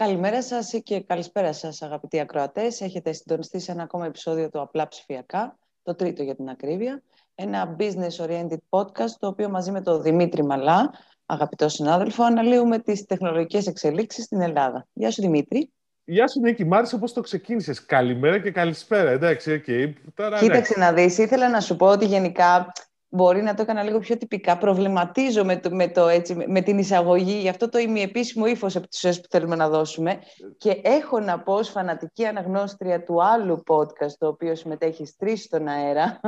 Καλημέρα σας και καλησπέρα σας αγαπητοί ακροατές. Έχετε συντονιστεί σε ένα ακόμα επεισόδιο του Απλά Ψηφιακά, το τρίτο για την ακρίβεια. Ένα business-oriented podcast, το οποίο μαζί με τον Δημήτρη Μαλά, αγαπητό συνάδελφο, αναλύουμε τις τεχνολογικές εξελίξεις στην Ελλάδα. Γεια σου Δημήτρη. Γεια σου Νίκη, μ' άρεσε πώς το ξεκίνησες. Καλημέρα και καλησπέρα, εντάξει, okay. Τώρα, Κοίταξε να δεις, ήθελα να σου πω ότι γενικά μπορεί να το έκανα λίγο πιο τυπικά. Προβληματίζω με, το, με, το, έτσι, με την εισαγωγή για αυτό το ημιεπίσημο ύφος από τις ουσίες που θέλουμε να δώσουμε. Και έχω να πω ως φανατική αναγνώστρια του άλλου podcast, το οποίο συμμετέχει τρεις στον αέρα,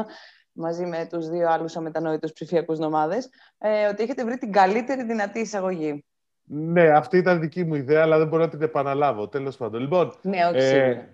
μαζί με τους δύο άλλους αμετανόητους ψηφιακούς νομάδες, ε, ότι έχετε βρει την καλύτερη δυνατή εισαγωγή. Ναι, αυτή ήταν δική μου ιδέα, αλλά δεν μπορώ να την επαναλάβω. Τέλος πάντων. Λοιπόν, ναι, όχι ε,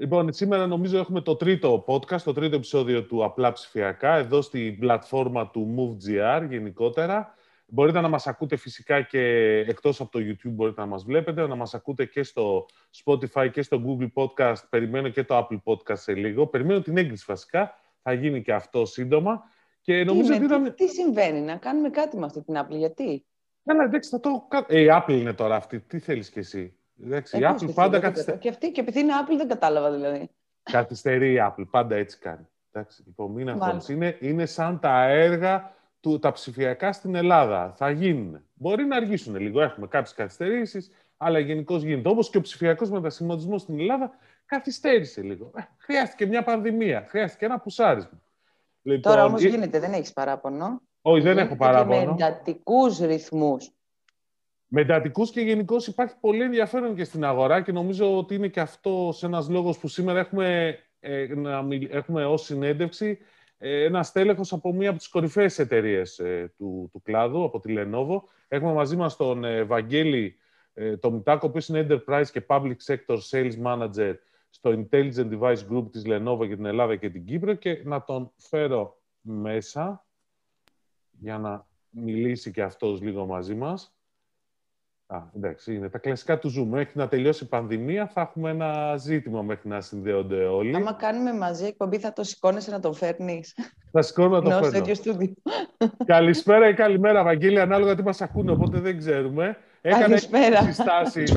Λοιπόν, σήμερα νομίζω έχουμε το τρίτο podcast, το τρίτο επεισόδιο του Απλά Ψηφιακά, εδώ στην πλατφόρμα του MoveGR γενικότερα. Μπορείτε να μας ακούτε φυσικά και εκτός από το YouTube μπορείτε να μας βλέπετε, να μας ακούτε και στο Spotify και στο Google Podcast. Περιμένω και το Apple Podcast σε λίγο. Περιμένω την έγκριση βασικά. Θα γίνει και αυτό σύντομα. Και νομίζω τι, ότι τι, συμβαίνει, να κάνουμε κάτι με αυτή την Apple, γιατί; Καλά, εντάξει, θα το... Ε, η Apple είναι τώρα αυτή. Τι θέλεις κι εσύ; Εντάξει, η Apple πάντα καθυστερεί. Και αυτή, και επειδή είναι Apple δεν κατάλαβα δηλαδή. Καθυστερεί η Apple, πάντα έτσι κάνει. Εντάξει, λοιπόν, μην είναι, είναι σαν τα έργα του, τα ψηφιακά στην Ελλάδα. Θα γίνουν. Μπορεί να αργήσουν λίγο. Έχουμε κάποιες καθυστερήσεις, αλλά γενικώς γίνεται. Όπως και ο ψηφιακός μετασχηματισμός στην Ελλάδα καθυστέρησε λίγο. Ε, χρειάστηκε μια πανδημία. Χρειάστηκε ένα πουσάρισμα. Λοιπόν, Τώρα όμω γίνεται, δεν έχεις παράπονο. Όχι, δεν έχω παράπονο. με εντατικούς ρυθμούς με εντατικούς και γενικώς υπάρχει πολύ ενδιαφέρον και στην αγορά και νομίζω ότι είναι και αυτό ένας λόγος που σήμερα έχουμε, ε, να έχουμε ως συνέντευξη ε, ένα στέλεχος από μία από τις κορυφαίες εταιρείες ε, του, του κλάδου, από τη Lenovo. Έχουμε μαζί μας τον ε, Βαγγέλη ε, το Μητάκο, ο είναι Enterprise και Public Sector Sales Manager στο Intelligent Device Group της Lenovo για την Ελλάδα και την Κύπρο και να τον φέρω μέσα για να μιλήσει και αυτός λίγο μαζί μας. Α, εντάξει, είναι τα κλασικά του Zoom. Μέχρι να τελειώσει η πανδημία θα έχουμε ένα ζήτημα μέχρι να συνδέονται όλοι. Άμα κάνουμε μαζί εκπομπή θα το σηκώνεσαι να τον φέρνεις. Θα σηκώνω να τον φέρνω. στο ίδιο Καλησπέρα ή καλημέρα, Βαγγέλη, ανάλογα τι μας ακούνε, οπότε δεν ξέρουμε. Έκανε συστάσεις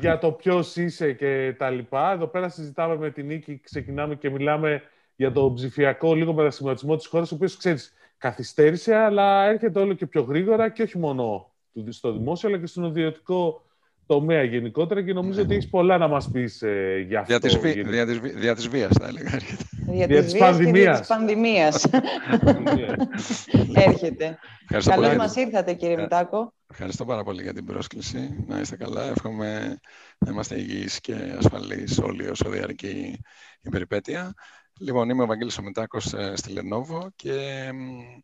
για το ποιος είσαι και τα λοιπά. Εδώ πέρα συζητάμε με την Νίκη, ξεκινάμε και μιλάμε για το ψηφιακό λίγο μετασχηματισμό της χώρας, ο οποίος, ξέρεις, καθυστέρησε, αλλά έρχεται όλο και πιο γρήγορα και όχι μόνο στο δημόσιο αλλά και στον ιδιωτικό τομέα γενικότερα και νομίζω ότι έχεις πολλά να μας πεις ε, για αυτό. Δια της, βία, δια, της, δια της βίας θα έλεγα. Δια, δια της πανδημίας. Της πανδημίας. Έρχεται. Καλώς μας ήρθατε κύριε Μητάκο. Ευχαριστώ πάρα πολύ για την πρόσκληση. Να είστε καλά. Εύχομαι να είμαστε υγιείς και ασφαλείς όλοι όσο διαρκεί η περιπέτεια. Λοιπόν, είμαι ο Βαγγέλης Ομητάκος ε, στη Lenovo και...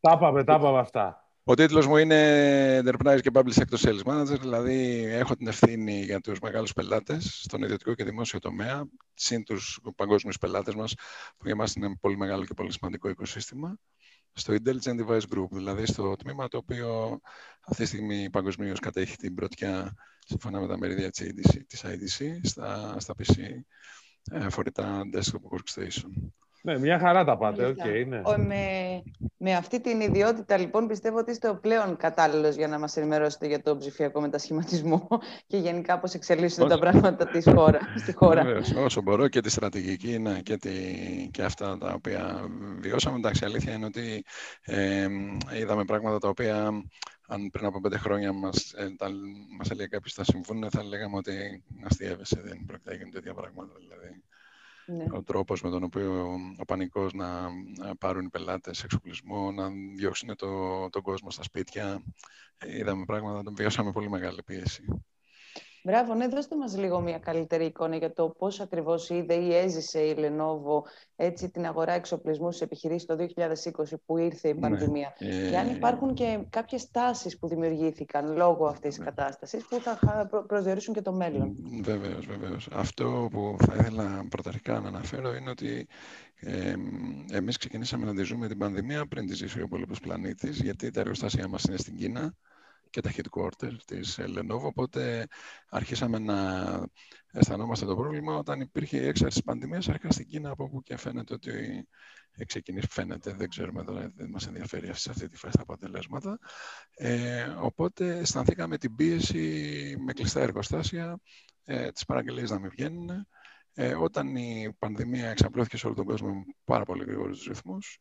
Τα πάμε, τα πάμε αυτά. Ο τίτλος μου είναι Enterprise και Public Sector Sales Manager, δηλαδή έχω την ευθύνη για τους μεγάλους πελάτες στον ιδιωτικό και δημόσιο τομέα, συν τους παγκόσμιους πελάτες μας, που για μας είναι πολύ μεγάλο και πολύ σημαντικό οικοσύστημα, στο Intelligent Device Group, δηλαδή στο τμήμα το οποίο αυτή τη στιγμή παγκοσμίως κατέχει την πρωτιά, σύμφωνα με τα μερίδια της IDC, στα, στα PC ε, φορητά desktop workstation. Ναι, μια χαρά τα πάτε. Okay, ναι. με, με αυτή την ιδιότητα, λοιπόν, πιστεύω ότι είστε ο πλέον κατάλληλος για να μας ενημερώσετε για τον ψηφιακό μετασχηματισμό και γενικά πώς εξελίσσονται τα πράγματα της χώρα, στη χώρα. Βεβαίως, όσο μπορώ και τη στρατηγική ναι, και, τη, και αυτά τα οποία βιώσαμε. Εντάξει, αλήθεια είναι ότι ε, είδαμε πράγματα τα οποία αν πριν από πέντε χρόνια μας, ε, μας έλεγε κάποιος θα συμβούν, θα λέγαμε ότι αστείευεσαι, δεν πρόκειται να γίνουν τέτοια πράγματα. Δηλαδή ναι. ο τρόπος με τον οποίο ο πανικός να πάρουν οι πελάτες εξοπλισμό, να διώξουν το, τον κόσμο στα σπίτια. Είδαμε πράγματα, τον βιώσαμε πολύ μεγάλη πίεση. Μπράβο, ναι, δώστε μας λίγο μια καλύτερη εικόνα για το πώς ακριβώς είδε ή έζησε η Lenovo έτσι, την αγορά εξοπλισμού σε επιχειρήσεις το 2020 που ήρθε η ναι, πανδημία. Ναι. Και αν υπάρχουν και κάποιες τάσεις που δημιουργήθηκαν λόγω αυτής της ναι. κατάστασης που θα προσδιορίσουν και το μέλλον. Βεβαίως, βεβαίως. Αυτό που θα ήθελα πρωταρχικά να αναφέρω είναι ότι ε, εμείς ξεκινήσαμε να τη ζούμε την πανδημία πριν της ζήσει ο υπόλοιπος πλανήτης, γιατί τα εργοστάσια μας είναι στην Κίνα και τα headquarters της Lenovo, οπότε αρχίσαμε να αισθανόμαστε το πρόβλημα όταν υπήρχε η έξαρση της πανδημίας, αρχικά στην Κίνα, από όπου και φαίνεται ότι ξεκινήσει, φαίνεται, δεν ξέρουμε τώρα, δεν μας ενδιαφέρει σε αυτή τη φάση τα αποτελέσματα. Ε, οπότε αισθανθήκαμε την πίεση με κλειστά εργοστάσια, ε, τις παραγγελίες να μην βγαίνουν. Ε, όταν η πανδημία εξαπλώθηκε σε όλο τον κόσμο με πάρα πολύ γρήγορους ρυθμούς,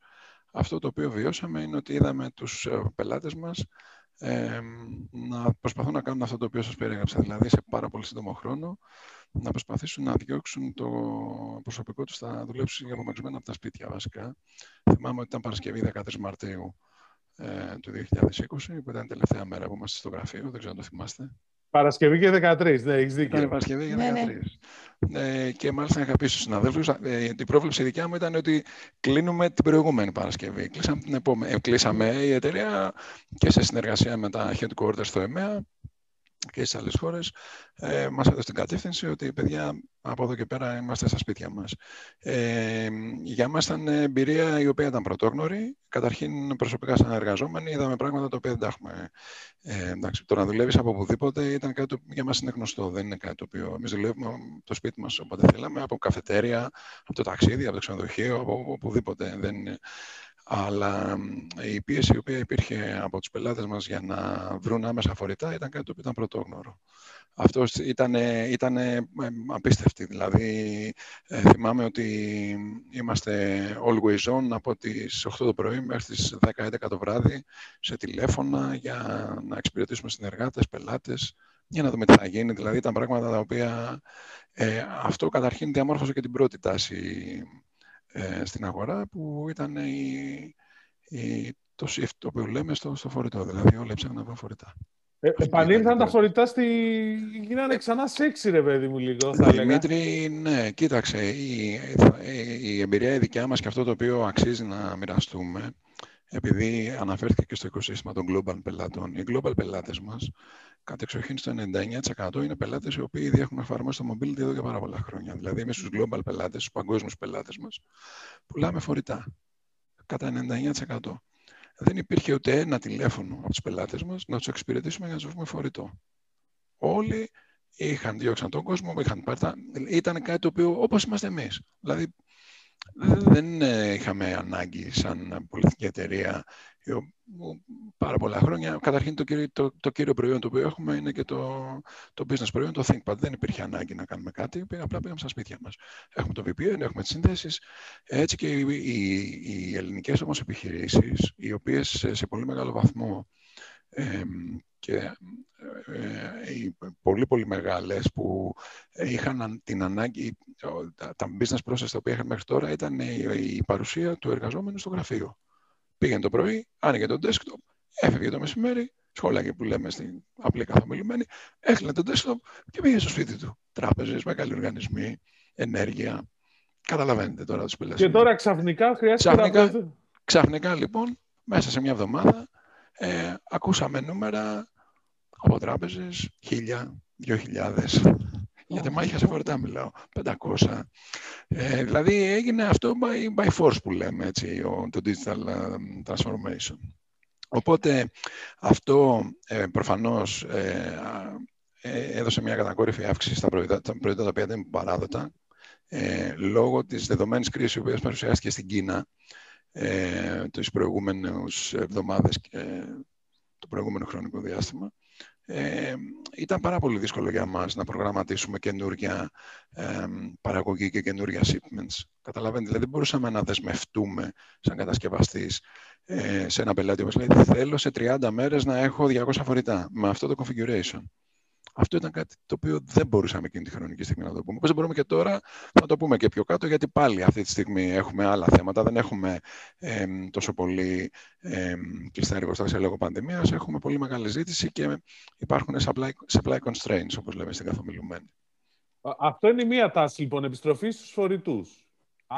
αυτό το οποίο βιώσαμε είναι ότι είδαμε τους ε, πελάτες μας ε, να προσπαθούν να κάνουν αυτό το οποίο σας περιέγραψα, δηλαδή σε πάρα πολύ σύντομο χρόνο, να προσπαθήσουν να διώξουν το προσωπικό τους θα δουλέψουν απομακρυσμένα από τα σπίτια βασικά. Θυμάμαι ότι ήταν Παρασκευή 13 Μαρτίου ε, του 2020, που ήταν η τελευταία μέρα που είμαστε στο γραφείο, δεν ξέρω αν το θυμάστε. Παρασκευή και 13, ναι, έχεις δίκιο. Ήταν Παρασκευή και 13. Ναι, ναι. Ε, και μάλιστα είχα πει στους συναδέλφους, ε, την πρόβλεψη δικιά μου ήταν ότι κλείνουμε την προηγούμενη Παρασκευή. Κλείσαμε, την επόμενη, ε, κλείσαμε η εταιρεία και σε συνεργασία με τα headquarters στο ΕΜΕΑ και στι άλλες χώρες, ε, μας έδωσε την κατεύθυνση ότι παιδιά από εδώ και πέρα είμαστε στα σπίτια μας. Ε, για μας ήταν εμπειρία η οποία ήταν πρωτόγνωρη. Καταρχήν, προσωπικά σαν εργαζόμενοι, είδαμε πράγματα τα οποία δεν τα έχουμε. Ε, εντάξει, το να δουλεύεις από οπουδήποτε ήταν κάτι που για μας είναι γνωστό. Δεν είναι κάτι το οποίο εμείς δουλεύουμε το σπίτι μας όποτε θέλαμε, από καφετέρια, από το ταξίδι, από το ξενοδοχείο, από οπουδήποτε. Δεν είναι αλλά η πίεση η οποία υπήρχε από τους πελάτες μας για να βρουν άμεσα φορητά ήταν κάτι το οποίο ήταν πρωτόγνωρο. Αυτό ήταν, ήταν απίστευτη. Δηλαδή, ε, θυμάμαι ότι είμαστε always on από τις 8 το πρωί μέχρι τις 10-11 το βράδυ σε τηλέφωνα για να εξυπηρετήσουμε συνεργάτες, πελάτες, για να δούμε τι θα γίνει. Δηλαδή, ήταν πράγματα τα οποία ε, αυτό καταρχήν διαμόρφωσε και την πρώτη τάση ε, στην αγορά που ήταν η, η, το shift το οποίο λέμε στο, στο φορητό. Δηλαδή όλα έψαχναν να βρουν φορητά. Ε, επανήλθαν τα φορητά στη... Γίνανε ξανά σεξι, ρε παιδί μου, λίγο, θα Δημήτρη, ναι, κοίταξε, η, η, εμπειρία η δικιά μας και αυτό το οποίο αξίζει να μοιραστούμε, επειδή αναφέρθηκε και στο οικοσύστημα των global πελάτων, οι global πελάτες μας Κατ' εξοχήν στο 99% είναι πελάτες οι οποίοι ήδη έχουν εφαρμόσει το mobility εδώ και πάρα πολλά χρόνια. Δηλαδή, εμείς στου global πελάτες, στου παγκόσμιους πελάτες μας, πουλάμε φορητά. Κατά 99%. Δεν υπήρχε ούτε ένα τηλέφωνο από τους πελάτες μας να τους εξυπηρετήσουμε για να τους βρούμε φορητό. Όλοι είχαν διώξαν τον κόσμο, είχαν πάρει Ήταν κάτι το οποίο όπως είμαστε εμείς. Δηλαδή, δεν είχαμε ανάγκη σαν πολιτική εταιρεία πάρα πολλά χρόνια. Καταρχήν το κύριο, το, το κύριο προϊόν το οποίο έχουμε είναι και το, το business προϊόν, το ThinkPad. Δεν υπήρχε ανάγκη να κάνουμε κάτι, απλά πήγαμε στα σπίτια μας. Έχουμε το VPN, έχουμε τις συνδέσεις. Έτσι και οι, οι, οι ελληνικές όμως επιχειρήσεις, οι οποίες σε, σε πολύ μεγάλο βαθμό ε, και ε, οι πολύ πολύ μεγάλες που είχαν την ανάγκη, τα, τα business process τα οποία είχαν μέχρι τώρα ήταν η, η παρουσία του εργαζόμενου στο γραφείο. Πήγαινε το πρωί, άνοιγε το desktop, έφευγε το μεσημέρι, σχόλαγε που λέμε στην απλή καθομιλουμένη, έκλεινε το desktop και πήγε στο σπίτι του. Τράπεζες, μεγάλοι οργανισμοί, ενέργεια. Καταλαβαίνετε τώρα τους πελάτες. Και τώρα ξαφνικά χρειάζεται ξαφνικά, να Ξαφνικά λοιπόν, μέσα σε μια εβδομάδα, ε, ακούσαμε νούμερα από τράπεζες, χίλια, δυο χιλιάδες. Για μάχια σε φορτά μιλάω, 500. Ε, δηλαδή έγινε αυτό by, by force που λέμε, έτσι, το digital ε, transformation. Οπότε αυτό ε, προφανώς ε, ε, έδωσε μια κατακόρυφη αύξηση στα προϊόντα, τα προϊόντα τα οποία ήταν παράδοτα ε, λόγω της δεδομένης κρίσης που παρουσιάστηκε στην Κίνα ε, τις προηγούμενες εβδομάδες και το προηγούμενο χρονικό διάστημα ε, ήταν πάρα πολύ δύσκολο για μας να προγραμματίσουμε καινούργια ε, παραγωγή και καινούργια shipments. Καταλαβαίνετε, δηλαδή δεν μπορούσαμε να δεσμευτούμε σαν κατασκευαστής ε, σε ένα πελάτη που λέει θέλω σε 30 μέρες να έχω 200 φορητά με αυτό το configuration. Αυτό ήταν κάτι το οποίο δεν μπορούσαμε εκείνη τη χρονική στιγμή να το πούμε. Όπως δεν μπορούμε και τώρα να το πούμε και πιο κάτω, γιατί πάλι αυτή τη στιγμή έχουμε άλλα θέματα. Δεν έχουμε ε, τόσο πολύ ε, κλειστά εργοστάσια λόγω πανδημίας. Έχουμε πολύ μεγάλη ζήτηση και υπάρχουν supply, supply constraints, όπως λέμε στην καθομιλουμένη. Αυτό είναι η μία τάση, λοιπόν, επιστροφή στους φορητούς.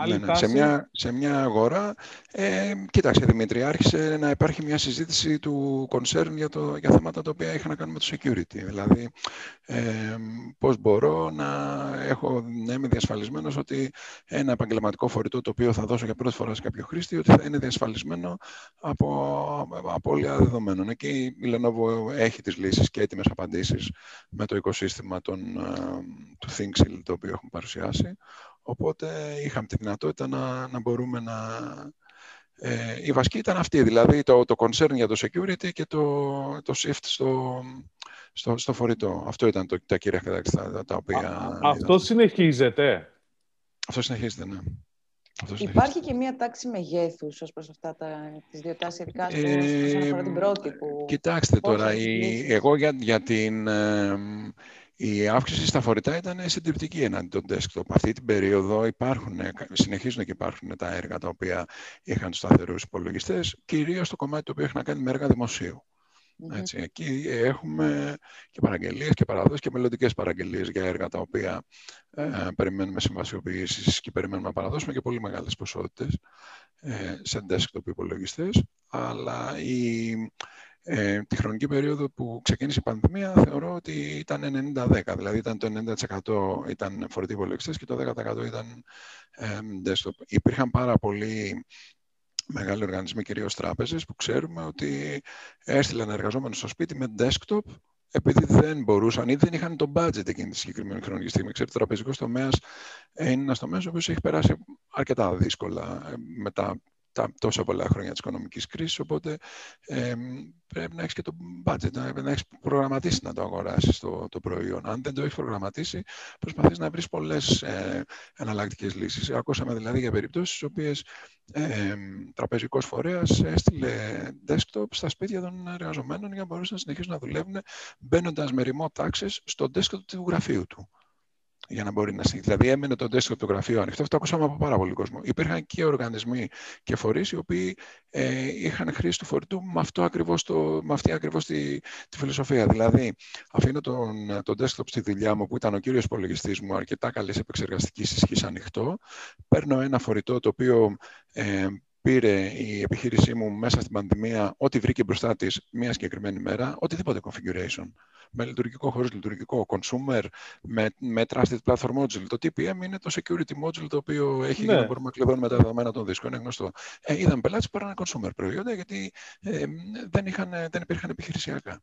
Ναι, ναι. Σε, μια, σε μια αγορά, ε, κοίταξε Δημήτρη, άρχισε να υπάρχει μια συζήτηση του concern για, το, για θέματα τα οποία είχαν να κάνουν με το security. Δηλαδή, ε, πώς μπορώ να, έχω, να είμαι διασφαλισμένος ότι ένα επαγγελματικό φορητό το οποίο θα δώσω για πρώτη φορά σε κάποιο χρήστη, ότι θα είναι διασφαλισμένο από απώλεια δεδομένων. Εκεί η Lenovo έχει τις λύσεις και έτοιμες απαντήσεις με το οικοσύστημα των, ε, του ThinkShield το οποίο έχουμε παρουσιάσει. Οπότε είχαμε τη δυνατότητα να, να μπορούμε να... Ε, η βασική ήταν αυτή, δηλαδή το, το concern για το security και το, το shift στο, στο, στο φορητό. Αυτό ήταν το, τα κύρια χαρακτηριστικά τα οποία... αυτό συνεχίζεται; Αυτό συνεχίζεται, ναι. Υπάρχει και μία τάξη μεγέθους ως προς αυτά τα, τις δύο τάσεις, ειδικά ε, όσον αφορά την πρώτη που... Κοιτάξτε τώρα, η, εγώ για, για την... Ε, η αύξηση στα φορητά ήταν συντριπτική εναντί των desktop. Αυτή την περίοδο υπάρχουν, συνεχίζουν και υπάρχουν τα έργα τα οποία είχαν σταθερούς υπολογιστές, κυρίως στο κομμάτι το οποίο έχει να κάνει με έργα δημοσίου. Έτσι, εκεί έχουμε και παραγγελίες και παραδόσεις και μελλοντικές παραγγελίες για έργα τα οποία ε, περιμένουμε συμβασιοποιήσεις και περιμένουμε να παραδώσουμε και πολύ μεγάλες ποσότητες ε, σε desktop υπολογιστές. Αλλά η, ε, τη χρονική περίοδο που ξεκίνησε η πανδημία θεωρώ ότι ήταν 90-10, δηλαδή ήταν το 90% ήταν φορητοί υπολογιστές και το 10% ήταν ε, desktop. Υπήρχαν πάρα πολλοί μεγάλοι οργανισμοί, κυρίως τράπεζες, που ξέρουμε ότι έστειλαν εργαζόμενους στο σπίτι με desktop επειδή δεν μπορούσαν ή δεν είχαν το budget εκείνη τη συγκεκριμένη χρονική στιγμή. Ξέρετε, ο τραπεζικός τομέας είναι ένας τομέας ο οποίος έχει περάσει αρκετά δύσκολα ε, μετά τα τόσα πολλά χρόνια της οικονομικής κρίσης, οπότε ε, πρέπει να έχεις και το budget, να, να έχεις προγραμματίσει να το αγοράσεις το, το προϊόν. Αν δεν το έχεις προγραμματίσει, προσπαθείς να βρεις πολλές ε, εναλλακτικές λύσεις. Ακούσαμε δηλαδή για περιπτώσεις στις οποίες ε, τραπεζικός φορέας έστειλε desktop στα σπίτια των εργαζομένων για να μπορούσαν να συνεχίσουν να δουλεύουν μπαίνοντας με remote access στο desktop του γραφείου του για να μπορεί να συνεχίσει. Δηλαδή, έμενε το desktop το γραφείο ανοιχτό. Αυτό το ακούσαμε από πάρα πολύ κόσμο. Υπήρχαν και οργανισμοί και φορείς οι οποίοι ε, είχαν χρήση του φορητού με, αυτό ακριβώς το, με αυτή ακριβώς τη, τη φιλοσοφία. Δηλαδή, αφήνω τον, τον desktop στη δουλειά μου, που ήταν ο κύριος υπολογιστής μου, αρκετά καλής επεξεργαστικής ισχύς ανοιχτό. Παίρνω ένα φορητό το οποίο ε, πήρε η επιχείρησή μου μέσα στην πανδημία ό,τι βρήκε μπροστά της μία συγκεκριμένη μέρα, οτιδήποτε configuration με λειτουργικό, χωρίς λειτουργικό, consumer, με, με trusted platform module. Το TPM είναι το security module το οποίο έχει ναι. για να μπορούμε να κλειδώνουμε τα δεδομένα των δίσκων. Είναι γνωστό. Ε, είδαμε πελάτες που πέραν consumer προϊόντα γιατί ε, δεν, είχαν, δεν υπήρχαν επιχειρησιακά.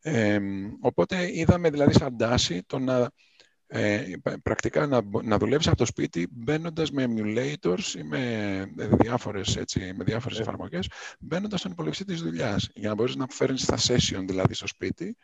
Ε, οπότε είδαμε δηλαδή σαν τάση το να ε, πρακτικά να, να δουλεύεις από το σπίτι μπαίνοντας με emulators ή με διάφορες, έτσι, με διάφορες εφαρμογές μπαίνοντας στον υπολογιστή της δουλειάς. Για να μπορείς να φέρνεις τα session δηλαδή στο σπίτι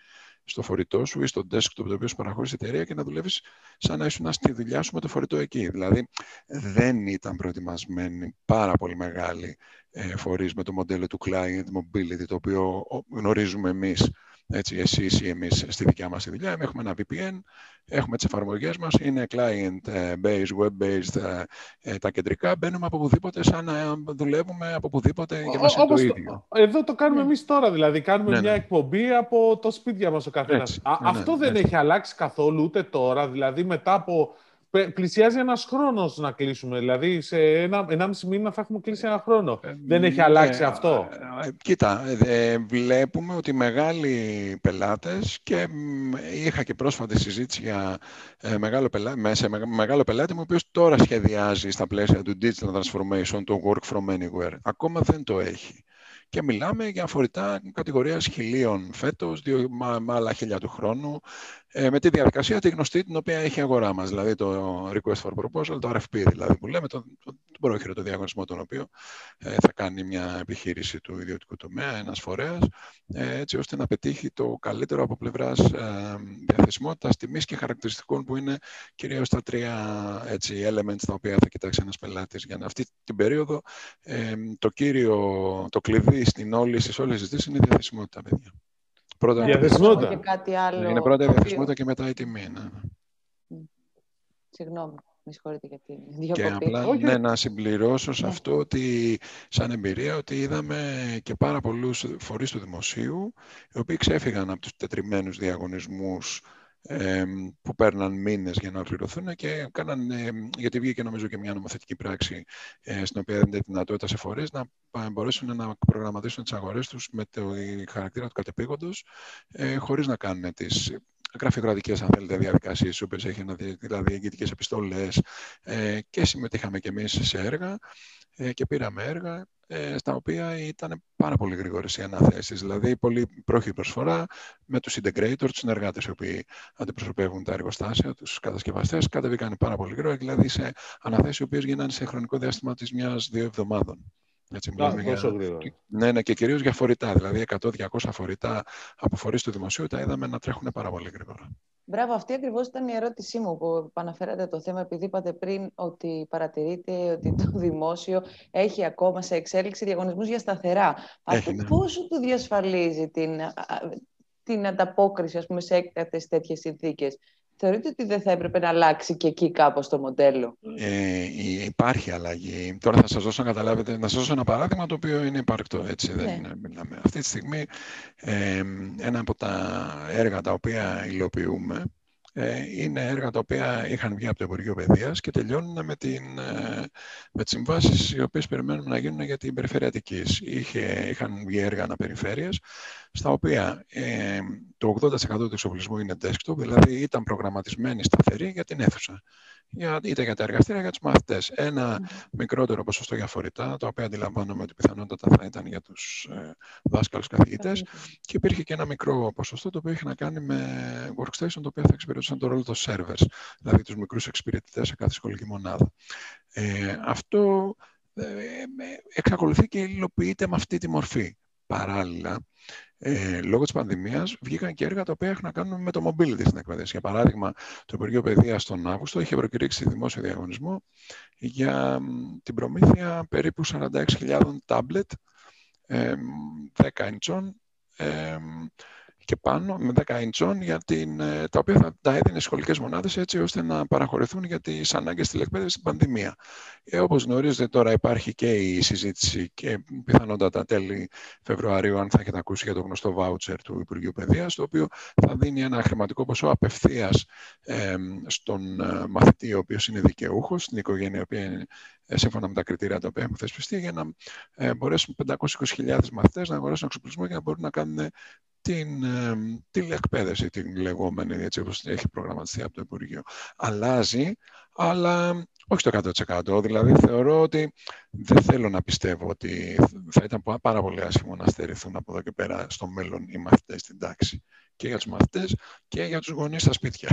στο φορητό σου ή στο desktop το οποίο σου παραχωρήσει η εταιρεία και να δουλεύεις σαν να ήσουν στη δουλειά σου με το φορητό εκεί. Δηλαδή, δεν ήταν προετοιμασμένοι πάρα πολύ μεγάλοι ε, φορείς με το μοντέλο του client mobility, το οποίο γνωρίζουμε εμείς έτσι, εσείς ή εμείς στη δικιά μας δουλειά. Έχουμε ένα VPN, έχουμε τις εφαρμογές μας, είναι client-based, web-based ε, ε, τα κεντρικά. Μπαίνουμε από οπουδήποτε σαν να δουλεύουμε από οπουδήποτε και μας είναι το ίδιο. Εδώ το κάνουμε ναι. εμείς τώρα, δηλαδή. Κάνουμε ναι, μια ναι. εκπομπή από το σπίτι μας ο καθένας. Ναι, αυτό δεν έχει αλλάξει καθόλου ούτε τώρα, δηλαδή μετά από πλησιάζει ένας χρόνος να κλείσουμε. Δηλαδή, σε ένα, ένα μισή μήνα θα έχουμε κλείσει ένα χρόνο. Ε, Δεν έχει αλλάξει ε, αυτό; Ε, κοίτα, βλέπουμε ότι μεγάλοι πελάτες και είχα και πρόσφατη συζήτηση για μεγάλο πελάτη, σε μεγάλο πελάτη μου, ο οποίος τώρα σχεδιάζει στα πλαίσια του digital transformation το work from anywhere. Ακόμα δεν το έχει και μιλάμε για φορητά κατηγορίας χιλίων φέτος, δύο με άλλα χίλια του χρόνου, ε, με τη διαδικασία τη γνωστή την οποία έχει η αγορά μας, δηλαδή το Request for Proposal, το RFP δηλαδή που λέμε, το, το, το πρόχειρο, το διαγωνισμό τον οποίο ε, θα κάνει μια επιχείρηση του ιδιωτικού τομέα, ένας φορέας, ε, έτσι ώστε να πετύχει το καλύτερο από πλευράς ε, διαθεσιμότητας, τιμής και χαρακτηριστικών που είναι κυρίως τα τρία έτσι, elements τα οποία θα κοιτάξει ένας πελάτης για να αυτή την περίοδο ε, το κύριο, το κλειδί στην όλη, στις όλες τις είναι η διαθεσιμότητα, παιδιά. Πρώτα διαθεσιμότητα. Και κάτι άλλο είναι πρώτα η διαθεσιμότητα και μετά η τιμή. Ναι. Συγγνώμη. Με συγχωρείτε για την διακοπή. Και απλά ναι, να συμπληρώσω σε ναι. αυτό ότι σαν εμπειρία ότι είδαμε και πάρα πολλούς φορείς του δημοσίου οι οποίοι ξέφυγαν από τους τετριμένους διαγωνισμούς που παίρναν μήνες για να ολοκληρωθούν και κάναν, γιατί βγήκε νομίζω και μια νομοθετική πράξη ε, στην οποία δίνεται τη δυνατότητα σε φορές να μπορέσουν να προγραμματίσουν τις αγορές τους με το χαρακτήρα του κατεπήγοντος ε, χωρίς να κάνουν τις γραφειοκρατικές αν θέλετε διαδικασίες οποίες έχει δηλαδή εγκύτικες επιστολές ε, και συμμετείχαμε και εμείς σε έργα και πήραμε έργα ε, στα οποία ήταν πάρα πολύ γρήγορες οι αναθέσεις. Δηλαδή, πολύ πρόχειρη προσφορά με τους integrators, τους συνεργάτες οι οποίοι αντιπροσωπεύουν τα εργοστάσια, τους κατασκευαστές, κατεβήκαν πάρα πολύ γρήγορα, δηλαδή σε αναθέσεις οι οποίες γίνανε σε χρονικό διάστημα της μια-δύο εβδομάδων. Έτσι, μιλάμε για... Ναι, ναι, και κυρίως για φορητά. Δηλαδή, 100-200 φορητά από φορείς του δημοσίου τα είδαμε να τρέχουν πάρα πολύ γρήγορα. Μπράβο, αυτή ακριβώς ήταν η ερώτησή μου που αναφέρατε το θέμα, επειδή είπατε πριν ότι παρατηρείτε ότι το δημόσιο έχει ακόμα σε εξέλιξη διαγωνισμούς για σταθερά. Αυτό ναι. πόσο του διασφαλίζει την, την ανταπόκριση ας πούμε, σε έκτατε τέτοιες συνθήκες; Θεωρείτε ότι δεν θα έπρεπε να αλλάξει και εκεί κάπως το μοντέλο; Ε, υπάρχει αλλαγή. Τώρα θα σας δώσω να καταλάβετε, να σας δώσω ένα παράδειγμα το οποίο είναι υπαρκτό. Έτσι, δεν ναι. μιλάμε. Αυτή τη στιγμή ε, ένα από τα έργα τα οποία υλοποιούμε ε, είναι έργα τα οποία είχαν βγει από το Υπουργείο Παιδείας και τελειώνουν με, την, ε, με τις συμβάσεις οι οποίες περιμένουμε να γίνουν για την περιφέρεια Αττικής. Είχε, είχαν βγει έργα αναπεριφέρειας, στα οποία ε, το 80% του εξοπλισμού είναι desktop, δηλαδή ήταν προγραμματισμένοι σταθεροί για την αίθουσα για, είτε για τα εργαστήρια, για τους μαθητές. Ένα μικρότερο ποσοστό για φορητά, το οποίο αντιλαμβάνομαι ότι πιθανότατα θα ήταν για τους ε, δάσκαλους καθηγητές. Και υπήρχε και ένα μικρό ποσοστό το οποίο είχε να κάνει με workstation, το οποίο θα εξυπηρετούσαν το ρόλο των servers, δηλαδή τους μικρούς εξυπηρετητές σε κάθε σχολική μονάδα. Ε, αυτό ε, εξακολουθεί και υλοποιείται με αυτή τη μορφή. Παράλληλα, ε, λόγω της πανδημίας βγήκαν και έργα τα οποία έχουν να κάνουν με το mobility στην εκπαίδευση. Για παράδειγμα, το Υπουργείο Παιδείας τον Αύγουστο είχε προκηρύξει δημόσιο διαγωνισμό για την προμήθεια περίπου 46.000 τάμπλετ ε, 10 inch και πάνω με 10 ιντσών για την, ε, τα οποία θα τα έδινε σχολικές μονάδες έτσι ώστε να παραχωρηθούν για τις ανάγκες τηλεκπαίδευσης στην πανδημία. Ε, όπως γνωρίζετε τώρα υπάρχει και η συζήτηση και πιθανότατα τέλη Φεβρουαρίου αν θα έχετε ακούσει για το γνωστό βάουτσερ του Υπουργείου Παιδείας το οποίο θα δίνει ένα χρηματικό ποσό απευθείας ε, στον ε, μαθητή ο οποίος είναι δικαιούχος, στην οικογένεια η οποία είναι ε, σύμφωνα με τα κριτήρια τα οποία έχουν θεσπιστεί, για να ε, μπορέσουν 520.000 μαθητές να αγοράσουν εξοπλισμό για να μπορούν να κάνουν την ε, τηλεεκπαίδευση, την λεγόμενη, έτσι όπως έχει προγραμματιστεί από το Υπουργείο. Αλλάζει, αλλά όχι το 100%. Δηλαδή θεωρώ ότι δεν θέλω να πιστεύω ότι θα ήταν πάρα πολύ άσχημο να στερηθούν από εδώ και πέρα στο μέλλον οι μαθητές στην τάξη και για τους μαθητές και για τους γονείς στα σπίτια.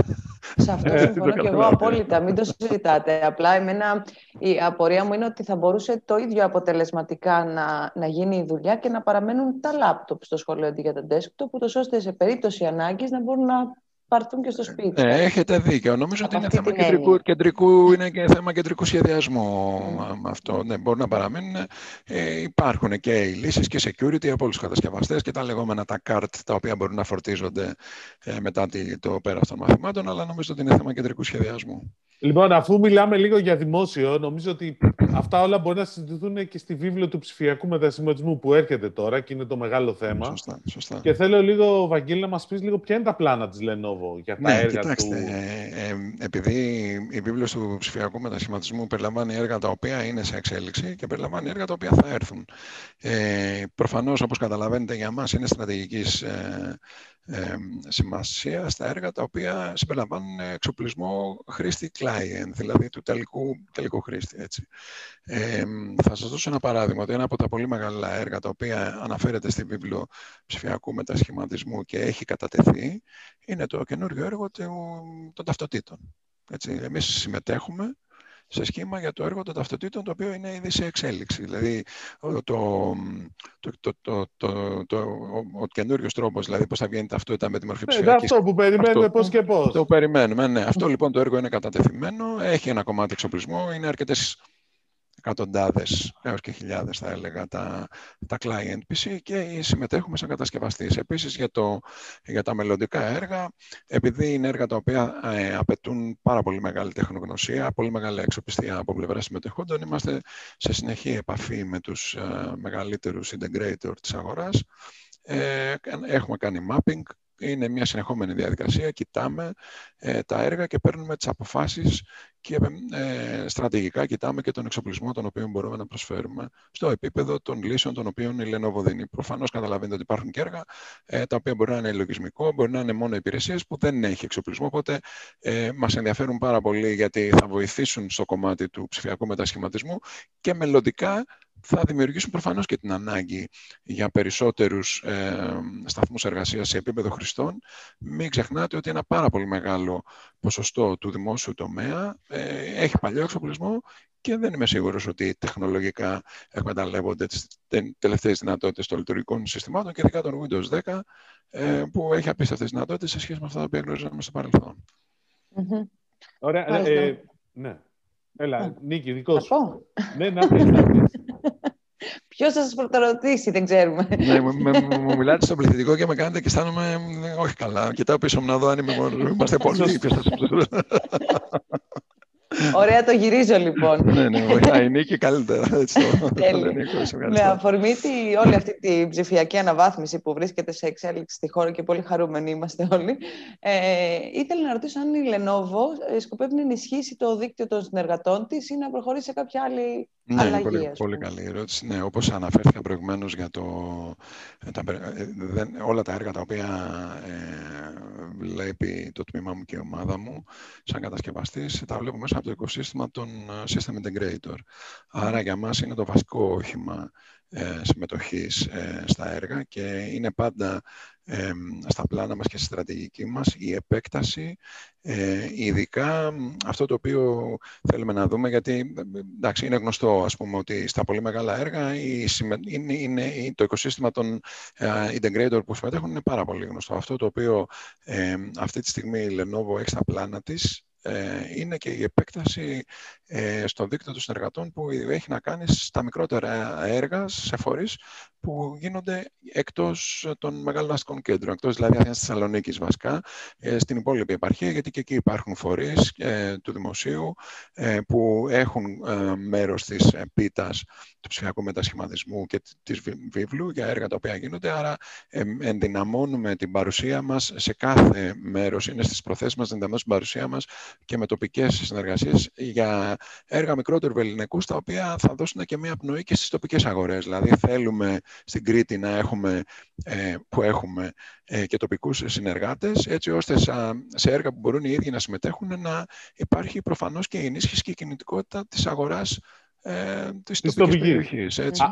Σε αυτό ε, συμφωνώ και εγώ απόλυτα, μην το συζητάτε. Απλά εμένα η απορία μου είναι ότι θα μπορούσε το ίδιο αποτελεσματικά να, να γίνει η δουλειά και να παραμένουν τα λάπτοπ στο σχολείο αντί για τα desktop, ούτως ώστε σε περίπτωση ανάγκης να μπορούν να πάρθουν και στο σπίτι. Ναι, έχετε δίκιο. Νομίζω ότι είναι θέμα κεντρικού, κεντρικού, είναι και θέμα κεντρικού σχεδιασμού mm. αυτό. Ναι, μπορεί να παραμείνουν. Ε, υπάρχουν και οι λύσεις και security από όλους τους κατασκευαστές και τα λεγόμενα τα cart τα οποία μπορούν να φορτίζονται ε, μετά το πέρας των μαθημάτων, αλλά νομίζω ότι είναι θέμα κεντρικού σχεδιασμού. Λοιπόν, αφού μιλάμε λίγο για δημόσιο, νομίζω ότι αυτά όλα μπορεί να συζητηθούν και στη βίβλιο του ψηφιακού μετασχηματισμού που έρχεται τώρα και είναι το μεγάλο θέμα. Σωστά, σωστά. Και θέλω λίγο, Βαγγέλη, να μας πεις λίγο ποια είναι τα πλάνα της Lenovo για τα ναι, έργα κοιτάξτε, του. Ε, ε, επειδή η βίβλος του ψηφιακού μετασχηματισμού περιλαμβάνει έργα τα οποία είναι σε εξέλιξη και περιλαμβάνει έργα τα οποία θα έρθουν. Ε, προφανώς, όπως καταλαβαίνετε, για μας είναι στρατηγικής ε, ε, σημασία στα έργα τα οποία συμπεριλαμβάνουν εξοπλισμό χρήστη client, δηλαδή του τελικού, τελικού χρήστη. Έτσι. Ε, θα σας δώσω ένα παράδειγμα, ότι ένα από τα πολύ μεγάλα έργα τα οποία αναφέρεται στη βίβλο ψηφιακού μετασχηματισμού και έχει κατατεθεί, είναι το καινούριο έργο των ταυτοτήτων. Έτσι, εμείς συμμετέχουμε σε σχήμα για το έργο των ταυτοτήτων, το οποίο είναι ήδη σε εξέλιξη. Δηλαδή, το, το, το, το, το, το ο καινούριος τρόπος, δηλαδή πώς θα βγαίνει ταυτότητα με τη μορφή ψηφιακή. Ναι, αυτό που περιμένουμε πώς και πώς. Το περιμένουμε, ναι. Αυτό λοιπόν το έργο είναι κατατεθειμένο, έχει ένα κομμάτι εξοπλισμό, είναι αρκετές εκατοντάδες έως και χιλιάδες θα έλεγα τα, τα client PC και συμμετέχουμε σαν κατασκευαστής. Επίσης για, το, για τα μελλοντικά έργα, επειδή είναι έργα τα οποία ε, απαιτούν πάρα πολύ μεγάλη τεχνογνωσία, πολύ μεγάλη εξοπιστία από πλευρά συμμετεχόντων, είμαστε σε συνεχή επαφή με τους ε, μεγαλύτερους integrator της αγοράς. Ε, έχουμε κάνει mapping είναι μια συνεχόμενη διαδικασία. Κοιτάμε ε, τα έργα και παίρνουμε τις αποφάσεις και ε, στρατηγικά κοιτάμε και τον εξοπλισμό τον οποίο μπορούμε να προσφέρουμε στο επίπεδο των λύσεων των οποίων η Lenovo δίνει. Προφανώς καταλαβαίνετε ότι υπάρχουν και έργα ε, τα οποία μπορεί να είναι λογισμικό, μπορεί να είναι μόνο υπηρεσίες που δεν έχει εξοπλισμό, οπότε ε, μας ενδιαφέρουν πάρα πολύ γιατί θα βοηθήσουν στο κομμάτι του ψηφιακού μετασχηματισμού και μελλοντικά θα δημιουργήσουν προφανώς και την ανάγκη για περισσότερους ε, σταθμούς εργασίας σε επίπεδο χρηστών. Μην ξεχνάτε ότι ένα πάρα πολύ μεγάλο ποσοστό του δημόσιου τομέα ε, έχει παλιό εξοπλισμό και δεν είμαι σίγουρος ότι τεχνολογικά εκμεταλλεύονται τις τελευταίες δυνατότητες των λειτουργικών συστημάτων και ειδικά των Windows 10 ε, που έχει απίστευτες δυνατότητες σε σχέση με αυτά που γνωρίζαμε στο παρελθόν. Mm-hmm. Ωραία. Ε, ναι. Έλα, Νίκη, δικός σου. Ναι, να πεις, να Ποιος θα σας πρωτορωτήσει, δεν ξέρουμε. Ναι, μου μιλάτε στο πληθυντικό και με κάνετε και αισθάνομαι όχι καλά. Κοιτάω πίσω μου να δω αν είμαι μόνο. Είμαστε πολλοί. Ωραία, το γυρίζω λοιπόν. ναι, ναι, βοηθάει η Νίκη καλύτερα. Έτσι, το, Με αφορμή τη, όλη αυτή τη ψηφιακή αναβάθμιση που βρίσκεται σε εξέλιξη στη χώρα και πολύ χαρούμενοι είμαστε όλοι, ε, ήθελα να ρωτήσω αν η Lenovo σκοπεύει να ενισχύσει το δίκτυο των συνεργατών της ή να προχωρήσει σε κάποια άλλη ναι, αλλαγή. Πολύ, πολύ καλή ερώτηση. Ναι, όπως αναφέρθηκα προηγουμένως για το, τα, δεν, όλα τα έργα τα οποία ε, βλέπει το τμήμα μου και η ομάδα μου σαν κατασκευαστής, τα βλέπουμε μέσα από το οικοσύστημα των ε, System Integrator. Άρα για μας είναι το βασικό όχημα ε, συμμετοχής ε, στα έργα και είναι πάντα ε, στα πλάνα μας και στη στρατηγική μας η επέκταση, ε, ειδικά αυτό το οποίο θέλουμε να δούμε, γιατί εντάξει, είναι γνωστό ας πούμε, ότι στα πολύ μεγάλα έργα η, είναι, είναι, το οικοσύστημα των integrator που συμμετέχουν είναι πάρα πολύ γνωστό. Αυτό το οποίο αυτή τη στιγμή η Lenovo έχει στα πλάνα της ε, είναι και η επέκταση ε, στο δίκτυο των συνεργατών που έχει να κάνει στα μικρότερα έργα, σε φορείς που γίνονται εκτός των μεγάλων αστικών κέντρων, εκτός δηλαδή Αθήνας Θεσσαλονίκης βασικά, ε, στην υπόλοιπη επαρχία, γιατί και εκεί υπάρχουν φορείς του δημοσίου που έχουν μέρος της πίτας του ψηφιακού μετασχηματισμού και της βίβλου για έργα τα οποία γίνονται, άρα ενδυναμώνουμε την παρουσία μας σε κάθε μέρος, είναι στις προθέσεις μας να ενδυναμώνουμε την παρουσία μας και με τοπικές συνεργασίες για έργα μικρότερου ελληνικού, τα οποία θα δώσουν και μια πνοή και στις τοπικές αγορές. Δηλαδή θέλουμε στην Κρήτη να έχουμε, ε, που έχουμε ε, και τοπικούς συνεργάτες, έτσι ώστε σε έργα που μπορούν οι ίδιοι να συμμετέχουν να υπάρχει προφανώς και η ενίσχυση και η κινητικότητα της αγοράς ε, της, της τοπικής περιοχής. Έτσι,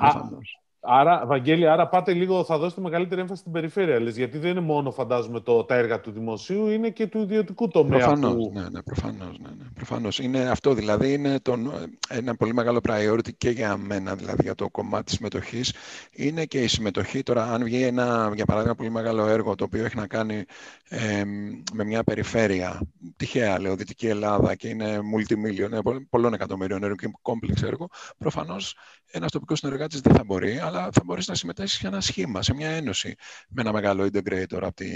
Άρα, Βαγγέλη, άρα πάτε λίγο, θα δώσετε μεγαλύτερη έμφαση στην περιφέρεια, λες, γιατί δεν είναι μόνο, φαντάζομαι, το, τα έργα του δημοσίου, είναι και του ιδιωτικού τομέα. Προφανώς, που... ναι, ναι, προφανώς, ναι, ναι, προφανώς. Είναι αυτό, δηλαδή, είναι τον, ένα πολύ μεγάλο priority και για μένα, δηλαδή, για το κομμάτι της συμμετοχής, είναι και η συμμετοχή. Τώρα, αν βγει ένα, για παράδειγμα, πολύ μεγάλο έργο, το οποίο έχει να κάνει ε, με μια περιφέρεια, τυχαία, λέω, Δυτική Ελλάδα, και είναι multimillion, πολλών εκατομμυρίων έργο και complex έργο, προφανώς ένας τοπικός συνεργάτης δεν θα μπορεί, αλλά θα μπορέσει να συμμετέχεις σε ένα σχήμα, σε μια ένωση με ένα μεγάλο integrator από τη,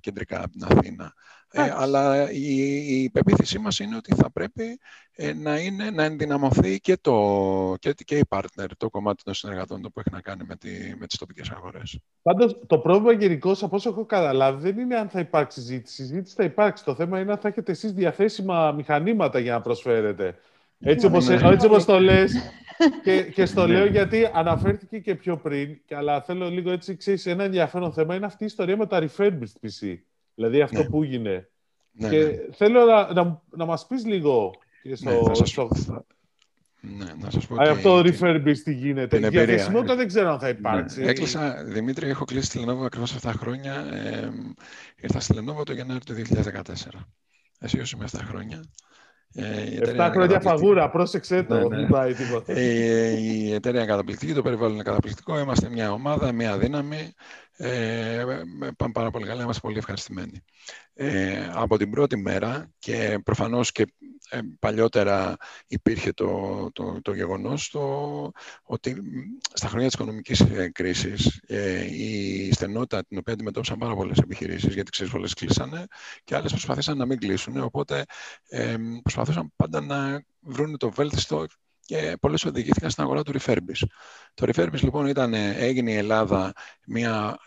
κεντρικά από την Αθήνα. Ε, αλλά η, η πεποίθησή μας είναι ότι θα πρέπει ε, να, είναι, να ενδυναμωθεί και, το, και, και η partner, το κομμάτι των συνεργατών το που έχει να κάνει με, τη, με τις τοπικές αγορές. Πάντως, το πρόβλημα γενικώς, από όσο έχω καταλάβει, δεν είναι αν θα υπάρξει συζήτηση. Η συζήτηση θα υπάρξει. Το θέμα είναι αν θα έχετε εσείς διαθέσιμα μηχανήματα για να προσφέρετε. Έτσι όπως, ναι. έτσι όπως το λες και, και στο ναι. λέω γιατί αναφέρθηκε και πιο πριν αλλά θέλω λίγο έτσι, ξέρεις, ένα ενδιαφέρον θέμα είναι αυτή η ιστορία με τα refurbished PC. Δηλαδή αυτό ναι. που έγινε. Ναι, και ναι. θέλω να, να, να μας πεις λίγο και στο, ναι, σας, στο... Ναι, να σας πω Α, αυτό το refurbished τι γίνεται. Η διαθεσιμότητα δεν ξέρω αν θα υπάρξει. Ναι. Έκλεισα, Δημήτρη, έχω κλείσει τη Lenovo ακριβώς 7 χρόνια. Ε, ήρθα στη Lenovo το Γενάρη του 2014. Εσύ όσοι είμαι 7 χρόνια. Ε, 7 χρόνια φαγούρα, πρόσεξε το, ναι, ναι. πάει τίποτα. Ε, η εταιρεία είναι καταπληκτική, το περιβάλλον είναι καταπληκτικό, είμαστε μια ομάδα, μια δύναμη, ε, πάμε πάρα πολύ καλά, είμαστε πολύ ευχαριστημένοι. Ε, από την πρώτη μέρα και προφανώς και ε, παλιότερα υπήρχε το, το, το γεγονός το, ότι στα χρόνια της οικονομικής ε, κρίσης ε, η στενότητα την οποία αντιμετώπισαν πάρα πολλές επιχειρήσεις γιατί ξέρεις πολλές κλείσανε και άλλες προσπαθήσαν να μην κλείσουν οπότε ε, προσπαθούσαν πάντα να βρουν το βέλτιστο και πολλές οδηγήθηκαν στην αγορά του Refurbis. Το Refurbis λοιπόν ήταν, έγινε η Ελλάδα μια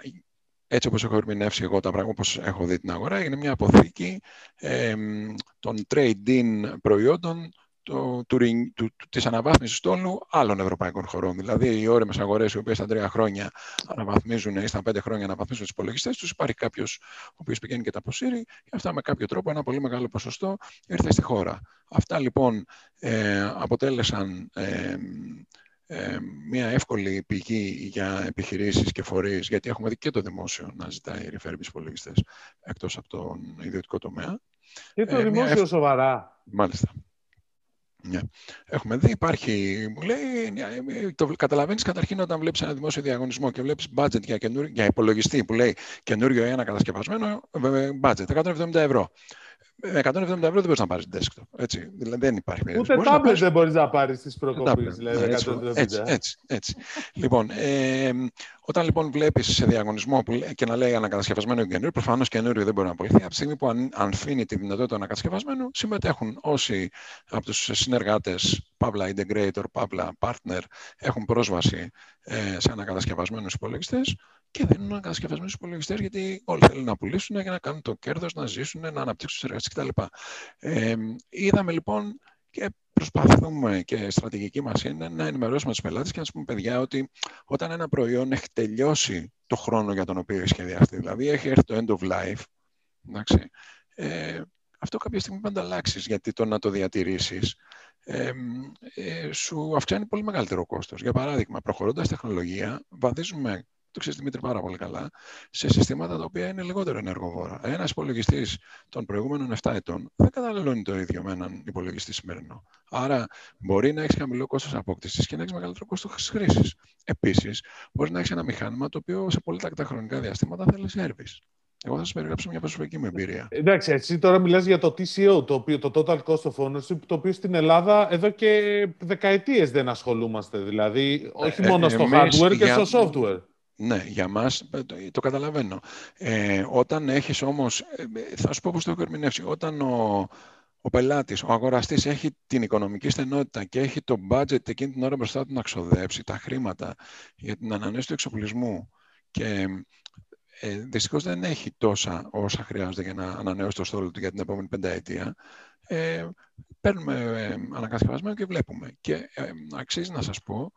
έτσι όπως έχω ερμηνεύσει εγώ τα πράγματα, όπως έχω δει την αγορά, είναι μια αποθήκη ε, των trade-in προϊόντων το, του, του, της αναβάθμισης τόλου άλλων ευρωπαϊκών χωρών. Δηλαδή, οι όρεμες αγορές, οι οποίες στα τρία χρόνια αναβαθμίζουν ή στα πέντε χρόνια αναβαθμίζουν τις υπολογιστές τους, υπάρχει κάποιος ο οποίος πηγαίνει και τα αποσύρει και αυτά με κάποιο τρόπο ένα πολύ μεγάλο ποσοστό ήρθε στη χώρα. Αυτά λοιπόν ε, αποτέλεσαν ε, ε, μια εύκολη πηγή για επιχειρήσεις και φορείς, γιατί έχουμε δει και το δημόσιο να ζητάει ρηφέρμπης υπολογιστές εκτός από τον ιδιωτικό τομέα. Και το ε, δημόσιο σοβαρά. Μάλιστα. Ναι. Έχουμε δει, υπάρχει, μου λέει, το καταλαβαίνεις καταρχήν όταν βλέπεις ένα δημόσιο διαγωνισμό και βλέπεις budget για, για υπολογιστή που λέει καινούριο ένα κατασκευασμένο, budget, 170 ευρώ με 170 ευρώ δεν μπορείς να πάρεις desktop. Έτσι. Δηλαδή δεν υπάρχει περίπτωση. Ούτε tablet δεν μπορείς να πάρεις τι προκοπή. Δηλαδή, έτσι, έτσι, έτσι, λοιπόν, ε, όταν λοιπόν βλέπεις σε διαγωνισμό που, και να λέει ανακατασκευασμένο και καινούριο, προφανώς καινούριο δεν μπορεί να απολυθεί. Από τη στιγμή που αν, αφήνει τη δυνατότητα ανακατασκευασμένου, συμμετέχουν όσοι από τους συνεργάτες, παύλα integrator, παύλα partner, έχουν πρόσβαση ε, σε ανακατασκευασμένους υπολογιστές και δίνουν ανακατασκευασμένου υπολογιστέ γιατί όλοι θέλουν να πουλήσουν για να κάνουν το κέρδος, να ζήσουν, να αναπτύξουν τις εργασίες κτλ. Ε, είδαμε λοιπόν και προσπαθούμε και η στρατηγική μας είναι να ενημερώσουμε τους πελάτες και να τους πούμε παιδιά ότι όταν ένα προϊόν έχει τελειώσει το χρόνο για τον οποίο έχει σχεδιαστεί, δηλαδή έχει έρθει το end of life, εντάξει, ε, αυτό κάποια στιγμή πρέπει να το αλλάξεις γιατί το να το διατηρήσεις ε, ε, σου αυξάνει πολύ μεγαλύτερο κόστος. Για παράδειγμα, προχωρώντας τεχνολογία, βαδίζουμε το ξέρεις Δημήτρη πάρα πολύ καλά, σε συστήματα τα οποία είναι λιγότερο ενεργοβόρα. Ένας υπολογιστής των προηγούμενων 7 ετών δεν καταναλώνει το ίδιο με έναν υπολογιστή σημερινό. Άρα μπορεί να έχεις χαμηλό κόστος απόκτησης και να έχεις μεγαλύτερο κόστος χρήσης. Επίσης, μπορείς να έχεις ένα μηχάνημα το οποίο σε πολύ τακτά χρονικά διαστήματα θέλει service. Εγώ θα σας περιγράψω μια προσωπική μου εμπειρία. Εντάξει, εσύ τώρα μιλάς για το TCO, το, οποίο, το Total Cost of Ownership, το οποίο στην Ελλάδα εδώ και δεκαετίες δεν ασχολούμαστε. Δηλαδή, όχι ε, μόνο στο hardware και στο software. Ναι, για μας ε, το, το καταλαβαίνω. Ε, όταν έχεις όμως, ε, θα σου πω πώς το έχω ερμηνεύσει, όταν ο, ο πελάτης, ο αγοραστής έχει την οικονομική στενότητα και έχει το budget εκείνη την ώρα μπροστά του να ξοδέψει τα χρήματα για την ανανέωση του εξοπλισμού και ε, δυστυχώς δεν έχει τόσα όσα χρειάζεται για να ανανεώσει το στόλο του για την επόμενη πενταετία, ε, παίρνουμε ε, ανακατασκευασμένο και βλέπουμε. Και ε, αξίζει να σας πω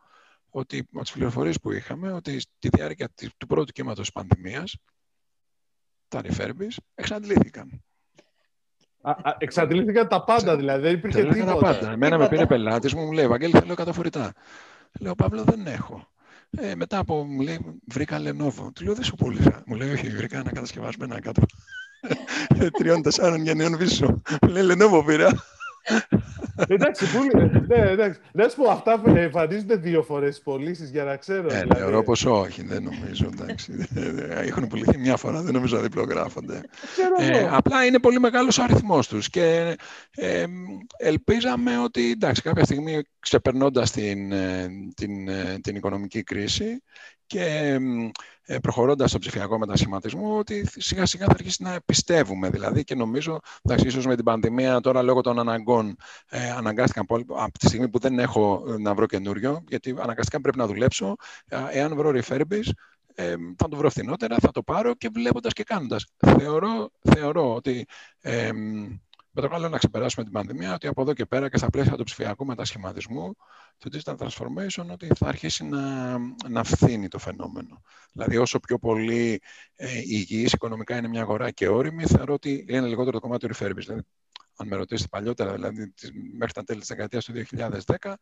ότι με τις πληροφορίες που είχαμε, ότι στη διάρκεια του πρώτου κύματος της πανδημίας, τα refurbis εξαντλήθηκαν. εξαντλήθηκαν τα πάντα, δηλαδή. Δεν υπήρχε τίποτα. Τα πάντα. Εμένα με πήρε πελάτης μου, μου λέει, Βαγγέλη, θέλω καταφορητά. Λέω, Παύλο, δεν έχω. Ε, μετά από, μου λέει, βρήκα Lenovo. Του λέω, δεν σου πούλησα. Μου λέει, όχι, βρήκα ένα κατασκευασμένα κάτω. Τριών-τεσσάρων γενναίων πίσω. Μου λέει, Lenovo πήρα εντάξει, πολύ. Ναι, εντάξει. Να σου πω, αυτά εμφανίζονται δύο φορές στις πωλήσεις για να ξέρω. Ε, δηλαδή. Θεωρώ πω όχι, δεν νομίζω. Εντάξει. Έχουν πουληθεί μια φορά, δεν νομίζω να διπλογράφονται. Ε, απλά είναι πολύ μεγάλος ο αριθμός τους. Και ε, ελπίζαμε ότι εντάξει, κάποια στιγμή ξεπερνώντας την, ε, την, ε, την οικονομική κρίση και ε, προχωρώντας στο ψηφιακό μετασχηματισμό, ότι σιγά σιγά θα αρχίσει να πιστεύουμε. Δηλαδή, και νομίζω, εντάξει, ίσως με την πανδημία τώρα λόγω των αναγκών, ε, αναγκάστηκαν πολύ, από τη στιγμή που δεν έχω ε, να βρω καινούριο, γιατί αναγκαστικά πρέπει να δουλέψω. Ε, εάν βρω refurbis, ε, θα το βρω φθηνότερα, θα το πάρω και βλέποντας και κάνοντας. Θεωρώ, θεωρώ ότι ε, με το καλό να ξεπεράσουμε την πανδημία, ότι από εδώ και πέρα και στα πλαίσια του ψηφιακού μετασχηματισμού, το digital transformation, ότι θα αρχίσει να, να φθήνει το φαινόμενο. Δηλαδή, όσο πιο πολύ ε, υγιής οικονομικά είναι μια αγορά και όρημη, θεωρώ ότι είναι λιγότερο το κομμάτι του refurbished. Δηλαδή, αν με ρωτήσετε παλιότερα, δηλαδή μέχρι τα τέλη της δεκαετίας του 2010,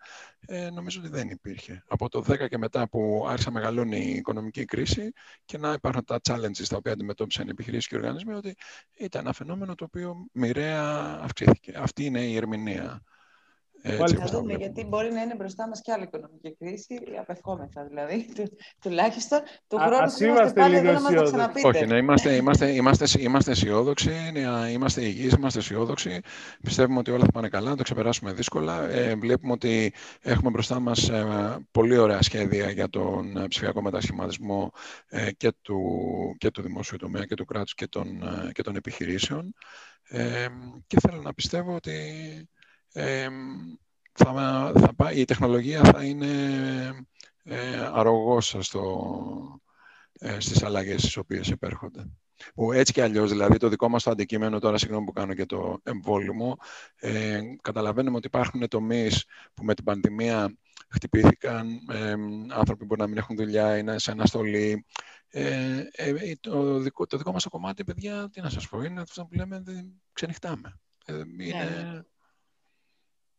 ε, νομίζω ότι δεν υπήρχε. Από το 2010 και μετά που άρχισε να μεγαλώνει η οικονομική κρίση και να υπάρχουν τα challenges τα οποία αντιμετώπισαν οι επιχειρήσεις και οι οργανισμοί, ότι ήταν ένα φαινόμενο το οποίο μοιραία αυξήθηκε. Αυτή είναι η ερμηνεία έτσι, θα δούμε, γιατί μπορεί να είναι μπροστά μας και άλλη οικονομική κρίση, απευχόμεθα δηλαδή, του, τουλάχιστον. Του χρόνου που είμαστε πάλι εδώ να μας τα ξαναπείτε. Όχι, ναι, είμαστε, είμαστε, είμαστε, είμαστε αισιόδοξοι, είμαστε υγιείς, είμαστε αισιόδοξοι. Πιστεύουμε ότι όλα θα πάνε καλά, να το ξεπεράσουμε δύσκολα. Ε, βλέπουμε ότι έχουμε μπροστά μας ε, πολύ ωραία σχέδια για τον ε, ψηφιακό μετασχηματισμό ε, και, του, και του δημόσιου τομέα και του κράτους και των, ε, και των επιχειρήσεων. Ε, και θέλω να πιστεύω ότι θα, θα η τεχνολογία θα είναι ε, αρρωγός στο, ε, στις αλλαγές τις οποίες επέρχονται. Που έτσι και αλλιώς, δηλαδή το δικό μας το αντικείμενο, τώρα συγγνώμη που κάνω και το εμβόλυμο, ε, καταλαβαίνουμε ότι υπάρχουν τομείς που με την πανδημία χτυπήθηκαν, ε, άνθρωποι μπορεί να μην έχουν δουλειά, είναι σε αναστολή. Ε, ε, το, δικό, το δικό μας το κομμάτι, παιδιά, τι να σας πω, είναι αυτό που λέμε, ξενυχτάμε. Ε, είναι...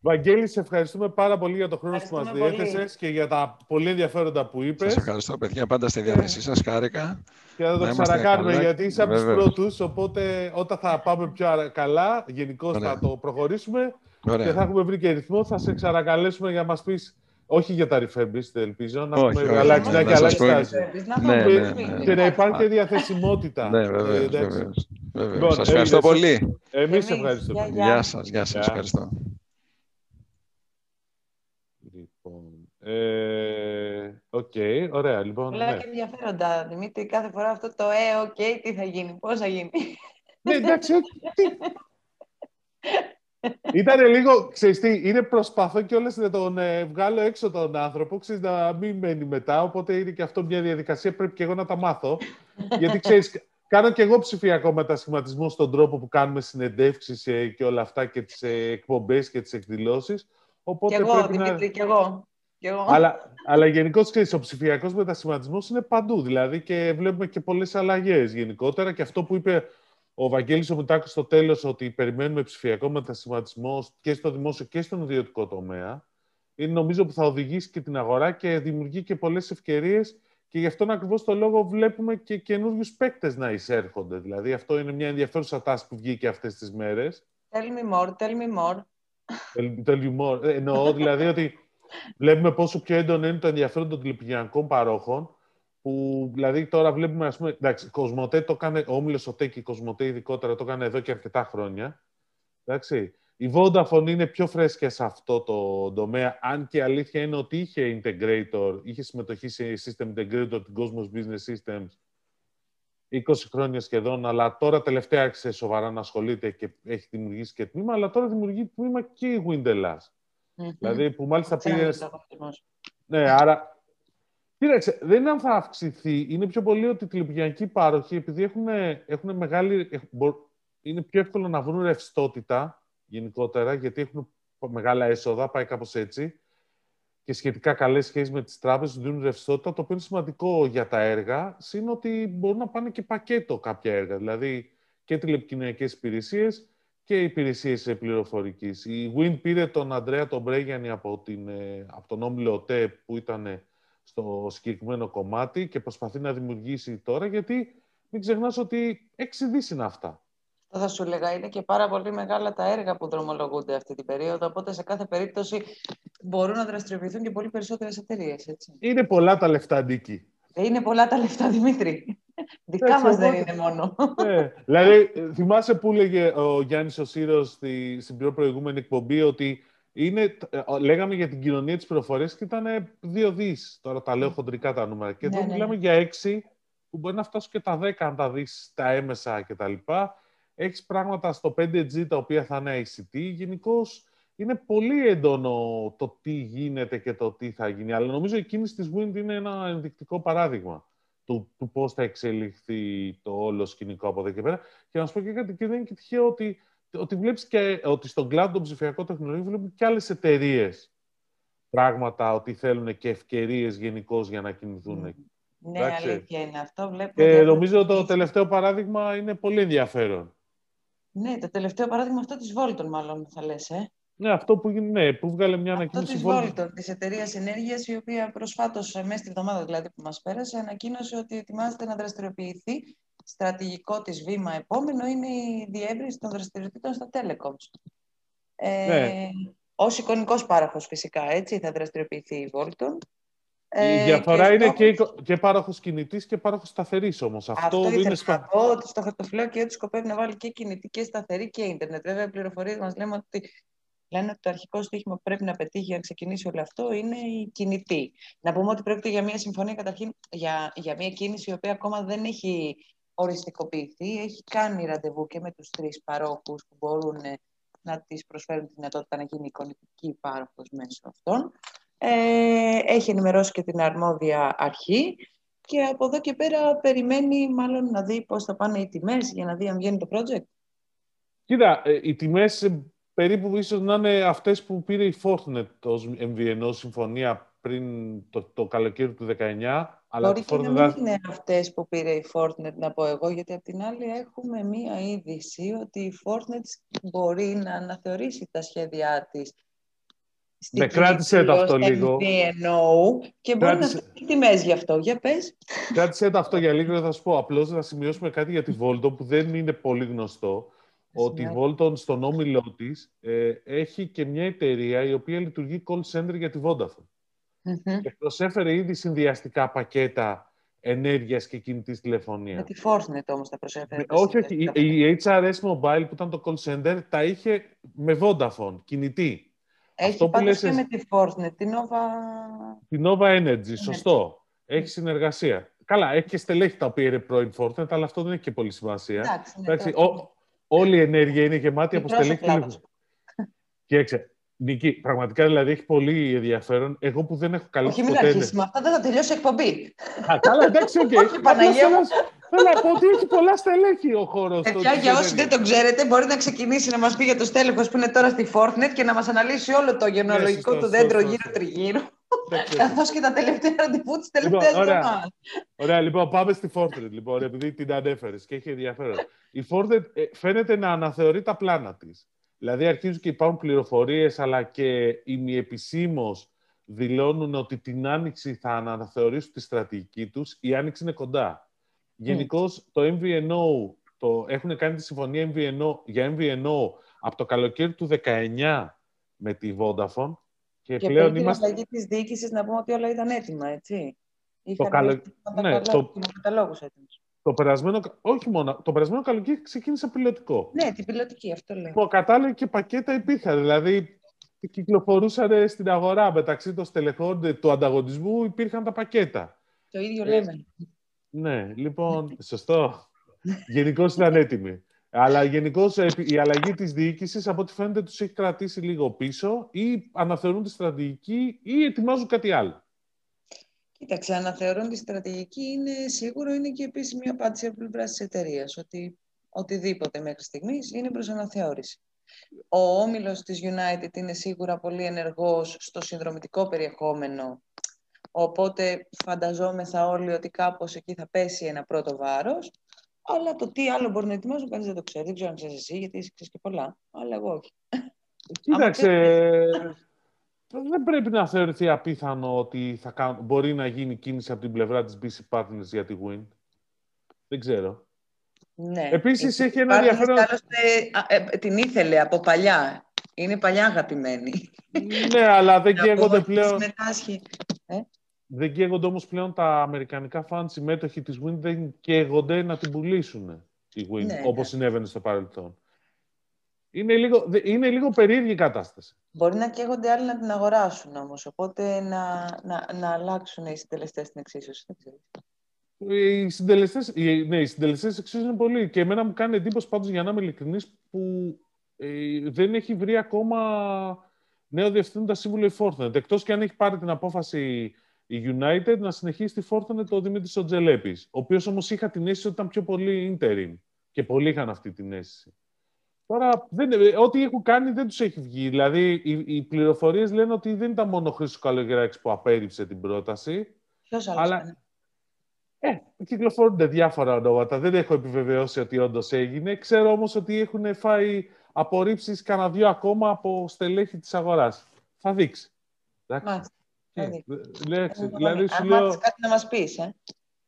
Ναι. Βαγγέλη, σε ευχαριστούμε πάρα πολύ για το χρόνο που μας διέθεσες και για τα πολύ ενδιαφέροντα που είπες. Σας ευχαριστώ, παιδιά. Πάντα στη διάθεσή σας. Χάρηκα. Και θα το ξανακάνουμε, γιατί είσαι από τους πρώτους, οπότε όταν θα πάμε πιο καλά, γενικώς θα το προχωρήσουμε Ωραία. και θα έχουμε βρει και ρυθμό, θα σε ξανακαλέσουμε για να μας πεις όχι για τα refurbished, ελπίζω, να έχουμε αλλάξει να αλλάξει στάση. Ναι, ναι, ναι. Και να υπάρχει και διαθεσιμότητα. Ναι, βεβαίως. Λοιπόν, σας ευχαριστώ πολύ. Εμείς ευχαριστούμε. Γεια σας, γεια σας. Ευχαριστώ. Λοιπόν, ε, OK, okay, ωραία. Λοιπόν, Πολλά ναι. και ενδιαφέροντα, Δημήτρη. Κάθε φορά αυτό το «ε, OK, okay, τι θα γίνει, πώς θα γίνει». Ναι, εντάξει, Ήταν λίγο, ξέρεις τι, είναι προσπαθώ κιόλας να τον ε, βγάλω έξω τον άνθρωπο, ξέρεις, να μην μένει μετά, οπότε είναι και αυτό μια διαδικασία, πρέπει και εγώ να τα μάθω. Γιατί, ξέρεις, κάνω και εγώ ψηφιακό μετασχηματισμό στον τρόπο που κάνουμε συνεντεύξεις ε, και όλα αυτά και τις ε, εκπομπές και τις εκδηλώσεις. Οπότε και εγώ, Δημήτρη, να... και εγώ. Και εγώ. Αλλά, αλλά γενικώς ο ψηφιακός μετασχηματισμός είναι παντού. Δηλαδή και βλέπουμε και πολλές αλλαγές γενικότερα. Και αυτό που είπε ο Βαγγέλης ο Μητάκος στο τέλος ότι περιμένουμε ψηφιακό μετασχηματισμό και στο δημόσιο και στον ιδιωτικό τομέα, είναι νομίζω που θα οδηγήσει και την αγορά και δημιουργεί και πολλές ευκαιρίες και γι' αυτόν ακριβώς το λόγο βλέπουμε και καινούριους παίκτες να εισέρχονται. Δηλαδή, αυτό είναι μια ενδιαφέρουσα τάση που βγήκε αυτές τις μέρες. Tell me more, tell me more. Tell, you more. Ε, εννοώ δηλαδή ότι βλέπουμε πόσο πιο έντονο είναι το ενδιαφέρον των τηλεπικοινωνικών παρόχων που δηλαδή τώρα βλέπουμε, ας πούμε, εντάξει, Κοσμοτέ το κάνει, ο Όμιλος Οτέ και η Κοσμοτέ ειδικότερα το κάνει εδώ και αρκετά χρόνια. Εντάξει. Η Vodafone είναι πιο φρέσκια σε αυτό το τομέα, αν και αλήθεια είναι ότι είχε integrator, είχε συμμετοχή σε system integrator, την Cosmos Business Systems, 20 χρόνια σχεδόν, αλλά τώρα τελευταία άρχισε σοβαρά να ασχολείται και έχει δημιουργήσει και τμήμα, αλλά τώρα δημιουργεί τμήμα και η Windelas. Mm-hmm. Δηλαδή που μάλιστα πήρε... Ναι, άρα Κοίταξε, δεν είναι αν θα αυξηθεί. Είναι πιο πολύ ότι οι τηλεπικοινωνικοί πάροχοι, επειδή έχουν, έχουν μεγάλη. Είναι πιο εύκολο να βρουν ρευστότητα γενικότερα, γιατί έχουν μεγάλα έσοδα, πάει κάπως έτσι. Και σχετικά καλές σχέσεις με τις τράπεζες δίνουν ρευστότητα, το οποίο είναι σημαντικό για τα έργα. Συν ότι μπορούν να πάνε και πακέτο κάποια έργα. Δηλαδή και τηλεπικοινωνικέ υπηρεσίες και υπηρεσίες πληροφορικής. Η Win πήρε τον Αντρέα τον Μπρέγιανη από, την, ε, από τον Όμιλο ΟΤΕ που ήταν στο συγκεκριμένο κομμάτι και προσπαθεί να δημιουργήσει τώρα, γιατί μην ξεχνάς ότι έξι δις είναι αυτά. Θα σου έλεγα, είναι και πάρα πολύ μεγάλα τα έργα που δρομολογούνται αυτή την περίοδο, οπότε σε κάθε περίπτωση μπορούν να δραστηριοποιηθούν και πολύ περισσότερες εταιρείες. Είναι πολλά τα λεφτά, Νίκη. Ε, είναι πολλά τα λεφτά, Δημήτρη. Δικά μας δεν είναι μόνο. Ε, δηλαδή, θυμάσαι που έλεγε ο Γιάννης ο Σύρος στην πιο προηγούμενη εκπομπή ότι είναι, ε, λέγαμε για την κοινωνία της πληροφορίας και ήταν δύο δις. Τώρα τα λέω χοντρικά τα νούμερα. Και εδώ ναι, ναι, μιλάμε ναι. για έξι που μπορεί να φτάσουν και τα δέκα αν τα δεις τα έμεσα κτλ. Έχεις πράγματα στο 5G τα οποία θα είναι ICT. Γενικώς είναι πολύ έντονο το τι γίνεται και το τι θα γίνει. Αλλά νομίζω η κίνηση της Wind είναι ένα ενδεικτικό παράδειγμα του, του πώς θα εξελιχθεί το όλο σκηνικό από εδώ και πέρα. Και να σου πω και κάτι, και δεν είναι και τυχαίο ότι ότι βλέπεις και ότι στον κλάδο των ψηφιακών τεχνολογιών βλέπουμε και άλλες εταιρείες πράγματα ότι θέλουν και ευκαιρίες γενικώ για να κινηθούν. Ναι, ναι αλήθεια είναι αυτό. Βλέπουμε και νομίζω το τελευταίο παράδειγμα είναι πολύ ενδιαφέρον. Ναι, το τελευταίο παράδειγμα αυτό της Volton μάλλον θα λες, ε. Ναι, αυτό που, ναι, που βγάλε μια ανακοίνωση. Αυτό της Volton, της εταιρείας ενέργειας, η οποία προσφάτως, μέσα στη εβδομάδα δηλαδή που μας πέρασε, ανακοίνωσε ότι ετοιμάζεται να δραστηριοποιηθεί στρατηγικό της βήμα επόμενο είναι η διεύρυνση των δραστηριοτήτων στα telecoms. Ε, ναι. Ως εικονικός πάροχος φυσικά, έτσι, θα δραστηριοποιηθεί η Volton. Η ε, διαφορά είναι και, και πάροχος κινητής και πάροχος σταθερής όμως. Αυτό, Αυτό είναι να πω ότι στο χαρτοφυλάκιο του σκοπεύει να βάλει και κινητή και σταθερή και ίντερνετ. Βέβαια, οι πληροφορίες μας λέμε ότι λένε ότι το αρχικό στοίχημα που πρέπει να πετύχει για να ξεκινήσει όλο αυτό είναι η κινητή. Να πούμε ότι πρόκειται για μια συμφωνία καταρχήν για, για μια κίνηση η οποία ακόμα δεν έχει οριστικοποιηθεί. Έχει κάνει ραντεβού και με τους τρεις παρόχους που μπορούν ε, να της προσφέρουν τη δυνατότητα να γίνει εικονική πάροχος μέσω αυτών. Ε, έχει ενημερώσει και την αρμόδια αρχή και από εδώ και πέρα περιμένει μάλλον να δει πώς θα πάνε οι τιμές για να δει αν βγαίνει το project. Κοίτα, ε, οι τιμές ε, περίπου ίσως να είναι αυτές που πήρε η Fortnite ως MVNO συμφωνία πριν το, το καλοκαίρι του 19. Αλλά Μπορεί και να μην είναι αυτές που πήρε η Fortnite, να πω εγώ, γιατί απ' την άλλη έχουμε μία είδηση ότι η Fortnite μπορεί να αναθεωρήσει τα σχέδιά της ναι, κράτησε το αυτό λίγο. MVNO και μπορεί κράτησε... να πει τιμές γι' αυτό. Για πες. Κράτησε το αυτό για λίγο, θα σου πω. Απλώς να σημειώσουμε κάτι για τη Volton που δεν είναι πολύ γνωστό ότι η Volton στον όμιλό της ε, έχει και μια εταιρεία η οποία λειτουργεί call center για τη Vodafone. Mm-hmm. Και προσέφερε ήδη συνδυαστικά πακέτα ενέργειας και κινητής τηλεφωνίας. Με τη Fortnite όμως τα προσέφερε. Όχι, όχι. Η, η HRS Mobile που ήταν το call center τα είχε με Vodafone, κινητή. Έχει Αυτό που λες... και με τη Fortnite, την Nova... Την Nova Energy, σωστό. Έχει συνεργασία. Καλά, έχει και στελέχη τα οποία είναι πρώην Fortnite, αλλά αυτό δεν έχει και πολύ σημασία. Εντάξει, ναι, Εντάξει, όλη η ενέργεια είναι γεμάτη από στελέχη. Και έξε, Νίκη, πραγματικά δηλαδή έχει πολύ ενδιαφέρον. Εγώ που δεν έχω καλύψει Όχι, μην αρχίσεις με αυτά, δεν θα τελειώσει η εκπομπή. Α, καλά, εντάξει, οκ. Okay. Παναγία μου. Θέλω να πω ότι έχει πολλά στελέχη ο χώρος. Παιδιά, για όσοι δεν το ξέρετε, μπορεί να ξεκινήσει να μας πει για το στέλεχο που είναι τώρα στη Fortnite και να μας αναλύσει όλο το γενεολογικό ναι, του δέντρο γύρω-τριγύρω. Καθώς και τα τελευταία ραντεβού της τελευταίας λοιπόν, ωραία. ωραία, λοιπόν, πάμε στη Fortnite, λοιπόν, επειδή την ανέφερες και έχει ενδιαφέρον. Η Fortnite ε, φαίνεται να αναθεωρεί τα πλάνα της. Δηλαδή, αρχίζουν και υπάρχουν πληροφορίες, αλλά και ημιεπισήμως δηλώνουν ότι την άνοιξη θα αναθεωρήσουν τη στρατηγική τους. Η άνοιξη είναι κοντά. Γενικώ, το MVNO, το, έχουν κάνει τη συμφωνία MVNO, για MVNO από το καλοκαίρι του 19 με τη Vodafone και, και πλέον πριν είμαστε... την αλλαγή της διοίκησης να πούμε ότι όλα ήταν έτοιμα, έτσι. το καλο... ναι, το... Το περασμένο, όχι μόνο, το περασμένο καλοκαίρι ξεκίνησε πιλωτικό. Ναι, την πιλωτική, αυτό λέω. Που κατάλληλα και πακέτα υπήρχαν. Δηλαδή, κυκλοφορούσαν στην αγορά μεταξύ των στελεχών του ανταγωνισμού, υπήρχαν τα πακέτα. Το ίδιο λέμε. Ναι, λοιπόν, σωστό. Γενικώς ήταν έτοιμοι. Αλλά γενικώς η αλλαγή της διοίκησης, από ό,τι φαίνεται, τους έχει κρατήσει λίγο πίσω ή αναθεωρούν τη στρατηγική ή ετοιμάζουν κάτι άλλο. Κοίταξε, αναθεωρούν τη στρατηγική είναι σίγουρο, είναι και επίσημη απάντηση από πλευρά της εταιρείας ότι οτιδήποτε μέχρι στιγμής είναι προς αναθεώρηση. Ο όμιλος της United είναι σίγουρα πολύ ενεργός στο συνδρομητικό περιεχόμενο. Οπότε φανταζόμεθα όλοι ότι κάπως εκεί θα πέσει ένα πρώτο βάρος. Αλλά το τι άλλο μπορεί να ετοιμάζουν, κανείς δεν το ξέρει. Δεν ξέρω αν ξέρεις εσύ, γιατί εσύ ξέρεις και πολλά. Αλλά εγώ όχι. Κοίταξε. δεν πρέπει να θεωρηθεί απίθανο ότι θα μπορεί να γίνει κίνηση από την πλευρά της BC Partners για τη Win. Δεν ξέρω. Ναι. Επίσης έχει ένα ενδιαφέρον... Ε, την ήθελε από παλιά. Είναι παλιά αγαπημένη. ναι, αλλά δεν καίγονται πλέον... Ε; Δεν καίγονται όμως πλέον τα αμερικανικά φαν συμμέτοχοι της Win, δεν καίγονται να την πουλήσουν η Win, ναι, όπως ναι. συνέβαινε στο παρελθόν. Είναι λίγο, είναι λίγο περίεργη η κατάσταση. Μπορεί να καίγονται άλλοι να την αγοράσουν όμως, οπότε να, να, να αλλάξουν οι συντελεστές στην εξίσωση. Οι συντελεστές ναι, οι συντελεστές εξίσωση είναι πολύ. Και εμένα μου κάνει εντύπωση πάντως, για να είμαι ειλικρινής, που ε, δεν έχει βρει ακόμα νέο διευθύνοντα σύμβουλο η Fortnite. Εκτός και αν έχει πάρει την απόφαση η United να συνεχίσει τη Fortnite το Δημήτρης Οτζελέπης. Ο οποίος όμως είχα την αίσθηση ότι ήταν πιο πολύ interim. Και πολλοί είχαν αυτή την αίσθηση. Τώρα, δεν, ό,τι έχουν κάνει δεν τους έχει βγει. Δηλαδή, οι, οι πληροφορίες λένε ότι δεν ήταν μόνο ο Χρήστος Καλογεράκης που απέρριψε την πρόταση. Ποιος άλλος. Αλλά... Ε, κυκλοφορούνται διάφορα ονόματα. Δεν έχω επιβεβαιώσει ότι όντως έγινε. Ξέρω όμως ότι έχουν φάει απορρίψεις κανένα δύο ακόμα από στελέχη της αγοράς. Θα δείξει. Μάλιστα. Ε, δηλαδή, σου λέω... κάτι να μας πεις, ε.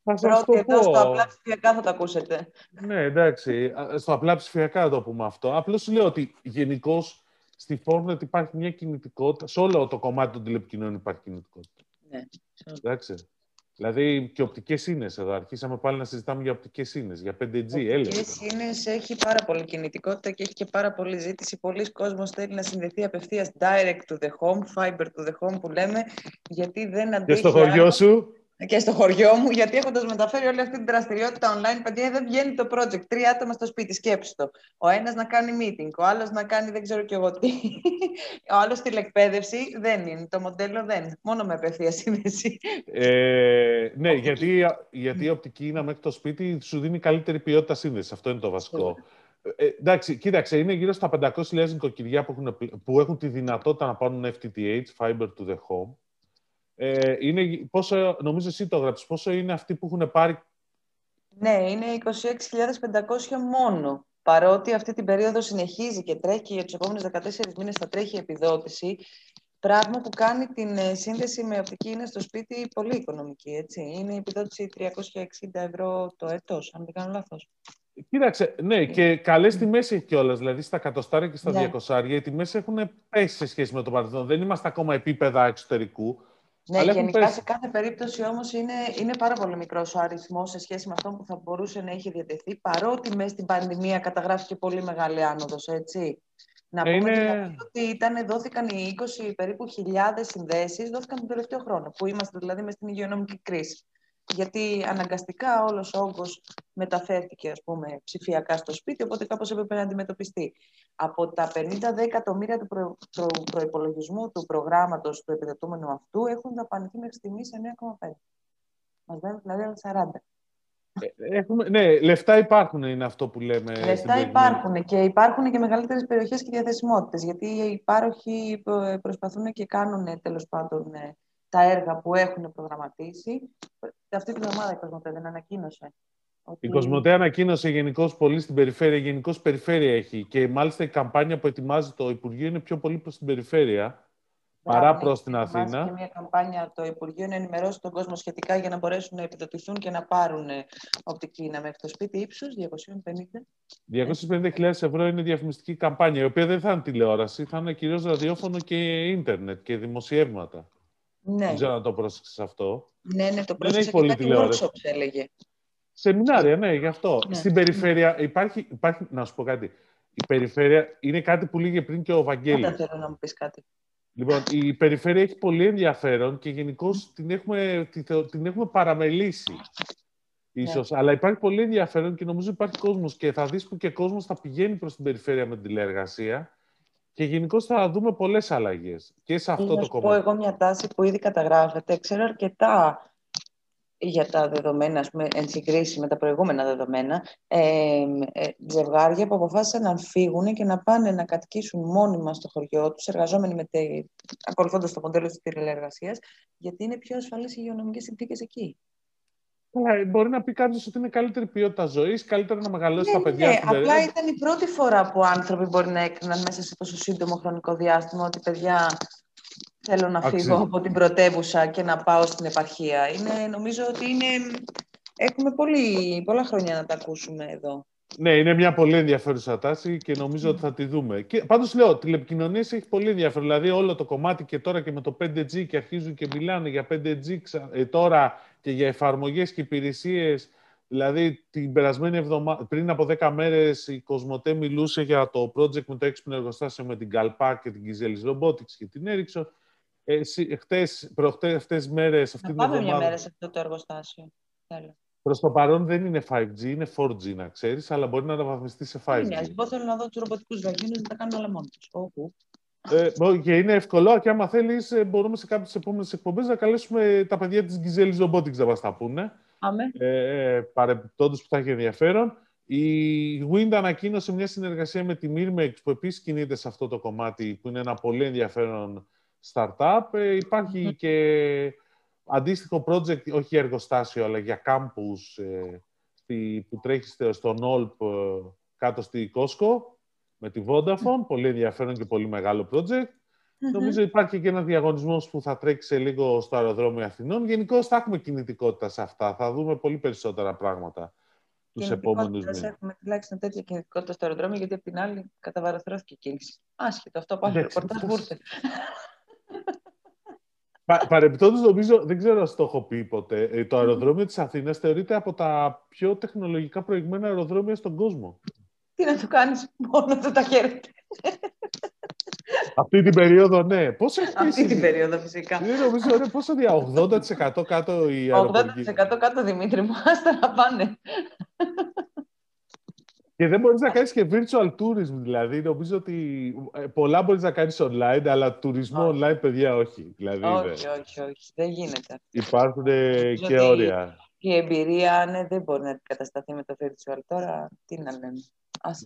Θα σας Πρώτη, το πω. στο απλά ψηφιακά θα το ακούσετε. Ναι, εντάξει. Στο απλά ψηφιακά θα το πούμε αυτό. Απλώς σου λέω ότι γενικώς στη Fortnite υπάρχει μια κινητικότητα. Σε όλο το κομμάτι των τηλεπικοινωνιών υπάρχει κινητικότητα. Ναι. Εντάξει. Δηλαδή και οπτικές ίνε εδώ. Αρχίσαμε πάλι να συζητάμε για οπτικές ίνε, για 5G. Οπτικές ίνε έχει πάρα πολύ κινητικότητα και έχει και πάρα πολύ ζήτηση. Πολλοί κόσμοι θέλει να συνδεθεί απευθείας direct to the home, fiber to the home που λέμε, γιατί δεν αντέχει. Και στο χωριό σου. Και στο χωριό μου, γιατί έχοντας μεταφέρει όλη αυτή την δραστηριότητα online, παιδιά δεν βγαίνει το project. Τρία άτομα στο σπίτι, σκέψτε το. Ο ένας να κάνει meeting, ο άλλος να κάνει δεν ξέρω κι εγώ τι. Ο άλλος τηλεκπαίδευση δεν είναι. Το μοντέλο δεν. Μόνο με απευθείας σύνδεση. Ε, ναι, γιατί, γιατί η οπτική είναι μέχρι το σπίτι σου δίνει καλύτερη ποιότητα σύνδεση. Αυτό είναι το βασικό. Ε, εντάξει, κοίταξε, είναι γύρω στα 500.000 νοικοκυριά που έχουν, που έχουν τη δυνατότητα να πάρουν FTTH, Fiber to the Home. Ε, είναι, πόσο, νομίζω εσύ το γράψεις, πόσο είναι αυτοί που έχουν πάρει... Ναι, είναι 26.500 μόνο. Παρότι αυτή την περίοδο συνεχίζει και τρέχει και για τους επόμενους 14 μήνες θα τρέχει επιδότηση, πράγμα που κάνει την ε, σύνδεση με οπτική είναι στο σπίτι πολύ οικονομική, έτσι. Είναι η επιδότηση 360 ευρώ το έτος, αν δεν κάνω λάθος. Κοίταξε, ναι, ε, και καλές τιμές έχει κιόλας. Δηλαδή στα κατοστάρια και στα ναι. 200 οι τιμές έχουν πέσει σε σχέση με το παρελθόν. Δεν είμαστε ακόμα επίπεδα εξωτερικού. Ναι, αλλά γενικά πέσει. σε κάθε περίπτωση όμως είναι, είναι πάρα πολύ μικρός ο αριθμός σε σχέση με αυτό που θα μπορούσε να έχει διατεθεί, παρότι μέσα στην πανδημία καταγράφηκε πολύ μεγάλη άνοδος, έτσι. Να πούμε είναι... ότι ήταν, δόθηκαν οι 20 περίπου χιλιάδες συνδέσεις, δόθηκαν τον τελευταίο χρόνο, που είμαστε δηλαδή μες στην υγειονομική κρίση γιατί αναγκαστικά όλος ο όγκος μεταφέρθηκε ας πούμε, ψηφιακά στο σπίτι, οπότε κάπως έπρεπε να αντιμετωπιστεί. Από τα 50 εκατομμύρια του προ, προ, προϋπολογισμού του προγράμματος του επιδετούμενου αυτού έχουν δαπανηθεί μέχρι στιγμής 9,5. Μας δίνουν δηλαδή 40. Ε, έχουμε, ναι, λεφτά υπάρχουν είναι αυτό που λέμε. Λεφτά υπάρχουν και υπάρχουν και μεγαλύτερες περιοχές και διαθεσιμότητες, γιατί οι υπάροχοι προσπαθούν και κάνουν τέλος πάντων ε, τα έργα που έχουν προγραμματίσει. Αυτή την εβδομάδα η Κοσμοτέ δεν ανακοίνωσε. Η Κοσμοτέ ανακοίνωσε γενικώς πολύ στην περιφέρεια. Γενικώς περιφέρεια έχει. Και μάλιστα η καμπάνια που ετοιμάζει το Υπουργείο είναι πιο πολύ προς την περιφέρεια παρά προς την Αθήνα. Και μια καμπάνια το Υπουργείο να ενημερώσει τον κόσμο σχετικά για να μπορέσουν να επιδοτηθούν και να πάρουν ε, οπτική ίνα μέχρι το σπίτι ύψου 250. 250.000 ευρώ είναι διαφημιστική καμπάνια, η οποία δεν θα είναι τηλεόραση, θα είναι κυρίως ραδιόφωνο και ίντερνετ και δημοσιεύματα. Ναι. Δεν ξέρω να το πρόσεξες αυτό. Ναι, ναι, το πρόσεξε. Δεν έχει πολύ workshops, έλεγε. Σεμινάρια, ναι, γι' αυτό. Ναι. Στην περιφέρεια υπάρχει, υπάρχει, να σου πω κάτι. Η περιφέρεια είναι κάτι που λέγε πριν και ο Βαγγέλης. Δεν θέλω να μου πεις κάτι. Λοιπόν, η περιφέρεια έχει πολύ ενδιαφέρον και γενικώ την, έχουμε, την έχουμε παραμελήσει. Ίσως. Ναι. Αλλά υπάρχει πολύ ενδιαφέρον και νομίζω υπάρχει κόσμος και θα δεις που και κόσμος θα πηγαίνει προς την περιφέρεια με την τηλεεργασία και γενικώ θα δούμε πολλές αλλαγές και σε αυτό το κομμάτι. Θα πω εγώ μια τάση που ήδη καταγράφεται. Ξέρω αρκετά για τα δεδομένα, πούμε, εν συγκρίση με τα προηγούμενα δεδομένα, ε, ε, ζευγάρια που αποφάσισαν να φύγουν και να πάνε να κατοικήσουν μόνιμα στο χωριό τους, εργαζόμενοι με τε, ακολουθώντας το μοντέλο της τηλεεργασίας, γιατί είναι πιο ασφαλείς οι υγειονομικές συνθήκες εκεί. Μπορεί να πει κάποιος ότι είναι καλύτερη ποιότητα ζωής, καλύτερα να μεγαλώσει ναι, τα παιδιά ναι, Απλά ήταν η πρώτη φορά που άνθρωποι μπορεί να έκριναν μέσα σε τόσο σύντομο χρονικό διάστημα ότι παιδιά θέλω να φύγω από την πρωτεύουσα και να πάω στην επαρχία. Είναι, νομίζω ότι είναι, έχουμε πολύ, πολλά χρόνια να τα ακούσουμε εδώ. Ναι, είναι μια πολύ ενδιαφέρουσα τάση και νομίζω ότι θα τη δούμε. Και, πάντως λέω, τηλεπικοινωνίες έχει πολύ ενδιαφέρον. Δηλαδή όλο το κομμάτι και τώρα και με το 5G και αρχίζουν και μιλάνε για 5G ε, τώρα και για εφαρμογές και υπηρεσίες. Δηλαδή, την περασμένη εβδομάδα, πριν από 10 μέρες, η Κοσμοτέ μιλούσε για το project με το έξυπνο εργοστάσιο με την Galpac και την Gizelis Robotics και την Ericsson. Ε, χτες, προχτές, αυτές μέρες, αυτή να την πάμε μια μέρα σε αυτό το εργοστάσιο. Θέλω. Προς το παρόν δεν είναι 5G, είναι 4G να ξέρεις, αλλά μπορεί να αναβαθμιστεί σε 5G. Ναι, εγώ θέλω να δω τους ρομποτικούς βαγίνου να τα κάνουν όλα μόνοι τους. Ε, και είναι εύκολο και άμα θέλεις, ε, μπορούμε σε κάποιες επόμενες εκπομπές να καλέσουμε τα παιδιά της Γκυζέλη Robotics να μας τα πούνε. Αμέ. Ε, ε Παρεμπιπτόντως που θα έχει ενδιαφέρον. Η Wind ανακοίνωσε μια συνεργασία με τη Mirmex που επίσης κινείται σε αυτό το κομμάτι, που είναι ένα πολύ ενδιαφέρον startup. Ε, υπάρχει και αντίστοιχο project, όχι για εργοστάσιο, αλλά για campus ε, που τρέχει στο Νόλπ ε, κάτω στη Κόσκο με τη Vodafone. Πολύ ενδιαφέρον και πολύ μεγάλο project. Νομίζω υπάρχει και ένας διαγωνισμός που θα τρέξει λίγο στο αεροδρόμιο Αθηνών. Γενικώ θα έχουμε κινητικότητα σε αυτά. Θα δούμε πολύ περισσότερα πράγματα τους επόμενους μήνες. Έχουμε τουλάχιστον τέτοια κινητικότητα στο αεροδρόμιο, γιατί απ' την άλλη καταβαραθρωθηκε η κίνηση. Άσχετο, αυτό πάλι ρεπορτάζ βούρθε. Παρεμπιπτόντως, νομίζω, δεν ξέρω αν το έχω πει ποτέ, ε, το αεροδρόμιο της Αθήνας θεωρείται από τα πιο τεχνολογικά προηγμένα αεροδρόμια στον κόσμο. Τι να του κάνεις, μόνο του τα χέρια. Αυτή την περίοδο, ναι. Πόσο έχει Αυτή την περίοδο, φυσικά. Είναι νομίζω, ναι, πόσο δια, 80% κάτω η 80% κάτω, Δημήτρη μου, άστα να πάνε. Και δεν μπορείς να κάνεις και virtual tourism, δηλαδή. Νομίζω ότι ε, πολλά μπορείς να κάνεις online, αλλά τουρισμό online, παιδιά, όχι. Δηλαδή, όχι, όχι, όχι. Δεν γίνεται. Υπάρχουν και όρια. Η εμπειρία, ναι, δεν μπορεί να κατασταθεί με το virtual. Τώρα, τι να λέμε.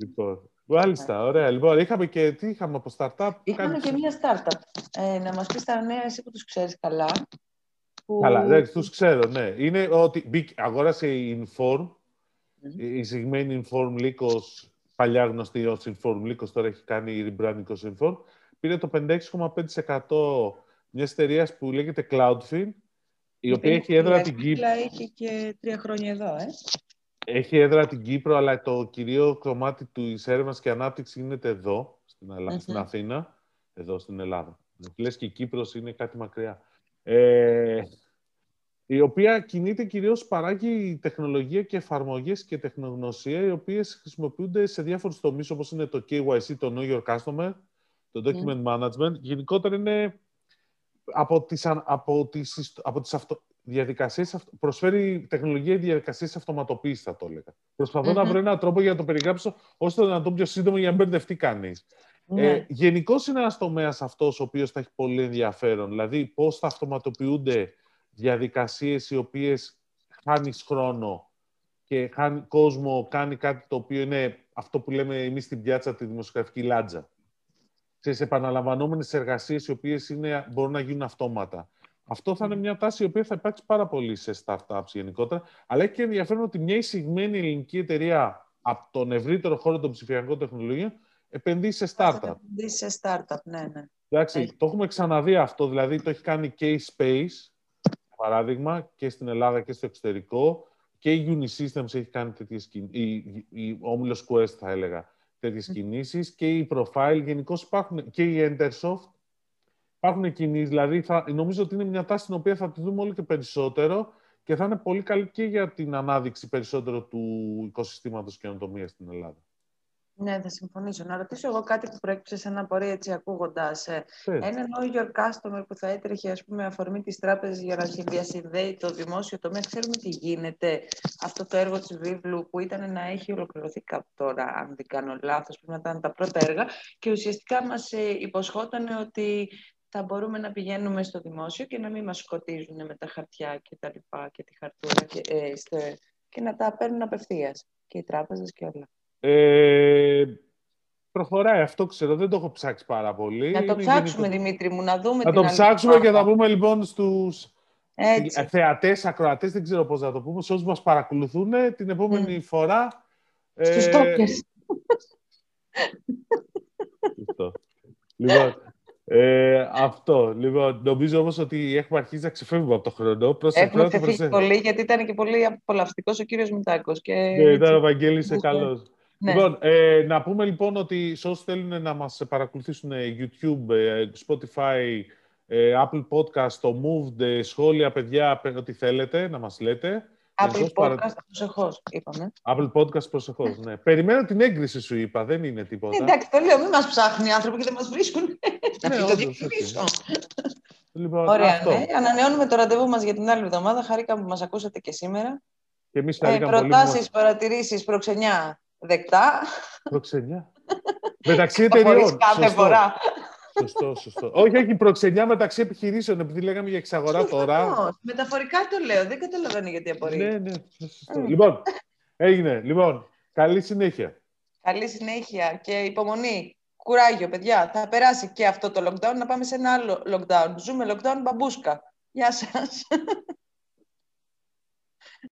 Λοιπόν, μάλιστα, ωραία. Λοιπόν, είχαμε και τι είχαμε από startup; Είχαμε και μία startup. Ε, να μας πεις τα νέα, εσύ που τους ξέρεις καλά. Που... Καλά, ναι, τους ξέρω, ναι. Είναι ότι αγόρασε η Inform, η συγκεκριμένη Inform Λύκος, παλιά γνωστή ως Inform Λύκος, τώρα έχει κάνει rebranding ως Inform, πήρε το 56,5% μιας εταιρείας που λέγεται Cloudfin, η οποία έχει έδρα την Κύπρο. Έχει και τρία χρόνια εδώ, ε. Έχει έδρα την Κύπρο, αλλά το κυρίω κομμάτι του έρευνα και ανάπτυξη γίνεται εδώ, στην, ελλαδα στην Αθήνα, εδώ στην Ελλάδα. Λες και η Κύπρος είναι κάτι μακριά. Ε, η οποία κινείται κυρίως παράγει τεχνολογία και εφαρμογές και τεχνογνωσία, οι οποίες χρησιμοποιούνται σε διάφορους τομείς, όπως είναι το KYC, το Know Your Customer, το Document Management. Γενικότερα είναι από τις, από τις, από τις αυτο, διαδικασίες, προσφέρει τεχνολογία διαδικασίες αυτοματοποίηση, θα το έλεγα. Προσπαθώ να βρω έναν τρόπο για να το περιγράψω ώστε να το πιο σύντομο για να μπερδευτεί κανείς. Ναι. Ε, Γενικώς είναι ένας τομέας αυτός ο οποίος θα έχει πολύ ενδιαφέρον. Δηλαδή, πώς θα αυτοματοποιούνται διαδικασίες οι οποίες χάνεις χρόνο και χάνει κόσμο, κάνει κάτι το οποίο είναι αυτό που λέμε εμείς στην πιάτσα τη δημοσιογραφική λάτζα. Σε επαναλαμβανόμενες εργασίες οι οποίες είναι, μπορούν να γίνουν αυτόματα. Αυτό θα είναι μια τάση η οποία θα υπάρξει πάρα πολύ σε startups γενικότερα, αλλά έχει και ενδιαφέρον ότι μια εισηγμένη ελληνική εταιρεία από τον ευρύτερο χώρο των ψηφιακών τεχνολογίων επενδύει σε startup. Επενδύει σε startup, ναι, ναι. Εντάξει, το έχουμε ξαναδεί αυτό, δηλαδή το έχει κάνει και η Space, παράδειγμα, και στην Ελλάδα και στο εξωτερικό. Και η Unisystems έχει κάνει τέτοιες κινήσει. Η, η Όμιλος Quest, θα έλεγα, τέτοιες κινήσεις. Και η Profile, γενικώς υπάρχουν. Και η Entersoft. Υπάρχουν κινήσεις. Δηλαδή, θα, νομίζω ότι είναι μια τάση την οποία θα τη δούμε όλο και περισσότερο και θα είναι πολύ καλή και για την ανάδειξη περισσότερο του οικοσυστήματος καινοτομίας στην Ελλάδα. Ναι, θα συμφωνήσω. Να ρωτήσω εγώ κάτι που προέκυψε σε ένα πορεία έτσι ακούγοντας. Ε, ένα know your customer που θα έτρεχε ας πούμε, αφορμή της τράπεζας για να διασυνδέει το δημόσιο τομέα. Ξέρουμε τι γίνεται. Αυτό το έργο της Βίβλου που ήταν να έχει ολοκληρωθεί κάπου τώρα, αν δεν κάνω λάθος, πρέπει να ήταν τα πρώτα έργα. Και ουσιαστικά μας ε, υποσχόταν ότι θα μπορούμε να πηγαίνουμε στο δημόσιο και να μην μας σκοτίζουν με τα χαρτιά και τα λοιπά και τη χαρτούρα και, ε, και να τα παίρνουν απευθείας και οι τράπεζες και όλα. Ε, προχωράει αυτό, ξέρω, δεν το έχω ψάξει πάρα πολύ. Να το ψάξουμε, Δημήτρη μου, να δούμε Να το ψάξουμε και θα πούμε λοιπόν στους Έτσι. θεατές, ακροατές, δεν ξέρω πώς να το πούμε, σε όσους μας παρακολουθούν την επόμενη φορά. Στους ε... λοιπόν, ε, αυτό. Λοιπόν, νομίζω όμως ότι έχουμε αρχίσει να ξεφεύγουμε από το χρόνο. έχουμε ξεφύγει πολύ, γιατί ήταν και πολύ απολαυστικός ο κύριος Μητάκος. Και... Ναι, ήταν ο Βαγγέλης καλός. Ναι. Λοιπόν, ε, να πούμε λοιπόν ότι σε όσοι θέλουν να μας παρακολουθήσουν ε, YouTube, ε, Spotify, Apple Podcast, το Moved, σχόλια, παιδιά, ό,τι θέλετε να μας λέτε. Apple Podcast παρα... προσεχώς, είπαμε. Apple Podcast προσεχώς, ναι. Περιμένω την έγκριση σου, είπα, δεν είναι τίποτα. εντάξει, το λέω, μην μας ψάχνουν οι άνθρωποι και δεν μας βρίσκουν. να πει το διεκδικήσω. Λοιπόν, Ωραία, αυτό. ναι. Ανανεώνουμε το ραντεβού μας για την άλλη εβδομάδα. Χαρήκαμε που μας ακούσατε και σήμερα. Και εμείς ε, προτάσεις, παρατηρήσεις, προξενιά δεκτά. Προξενιά. Μεταξύ εταιριών. κάθε φορά. Σωστό, σωστό. όχι, όχι, προξενιά μεταξύ επιχειρήσεων, επειδή λέγαμε για εξαγορά τώρα. Μεταφορικά το λέω, δεν καταλαβαίνω γιατί απορεί. Ναι, ναι, σωστό. Λοιπόν, έγινε. Λοιπόν, καλή συνέχεια. Καλή συνέχεια και υπομονή. Κουράγιο, παιδιά. Θα περάσει και αυτό το lockdown, να πάμε σε ένα άλλο lockdown. Ζούμε lockdown μπαμπούσκα. Γεια σας.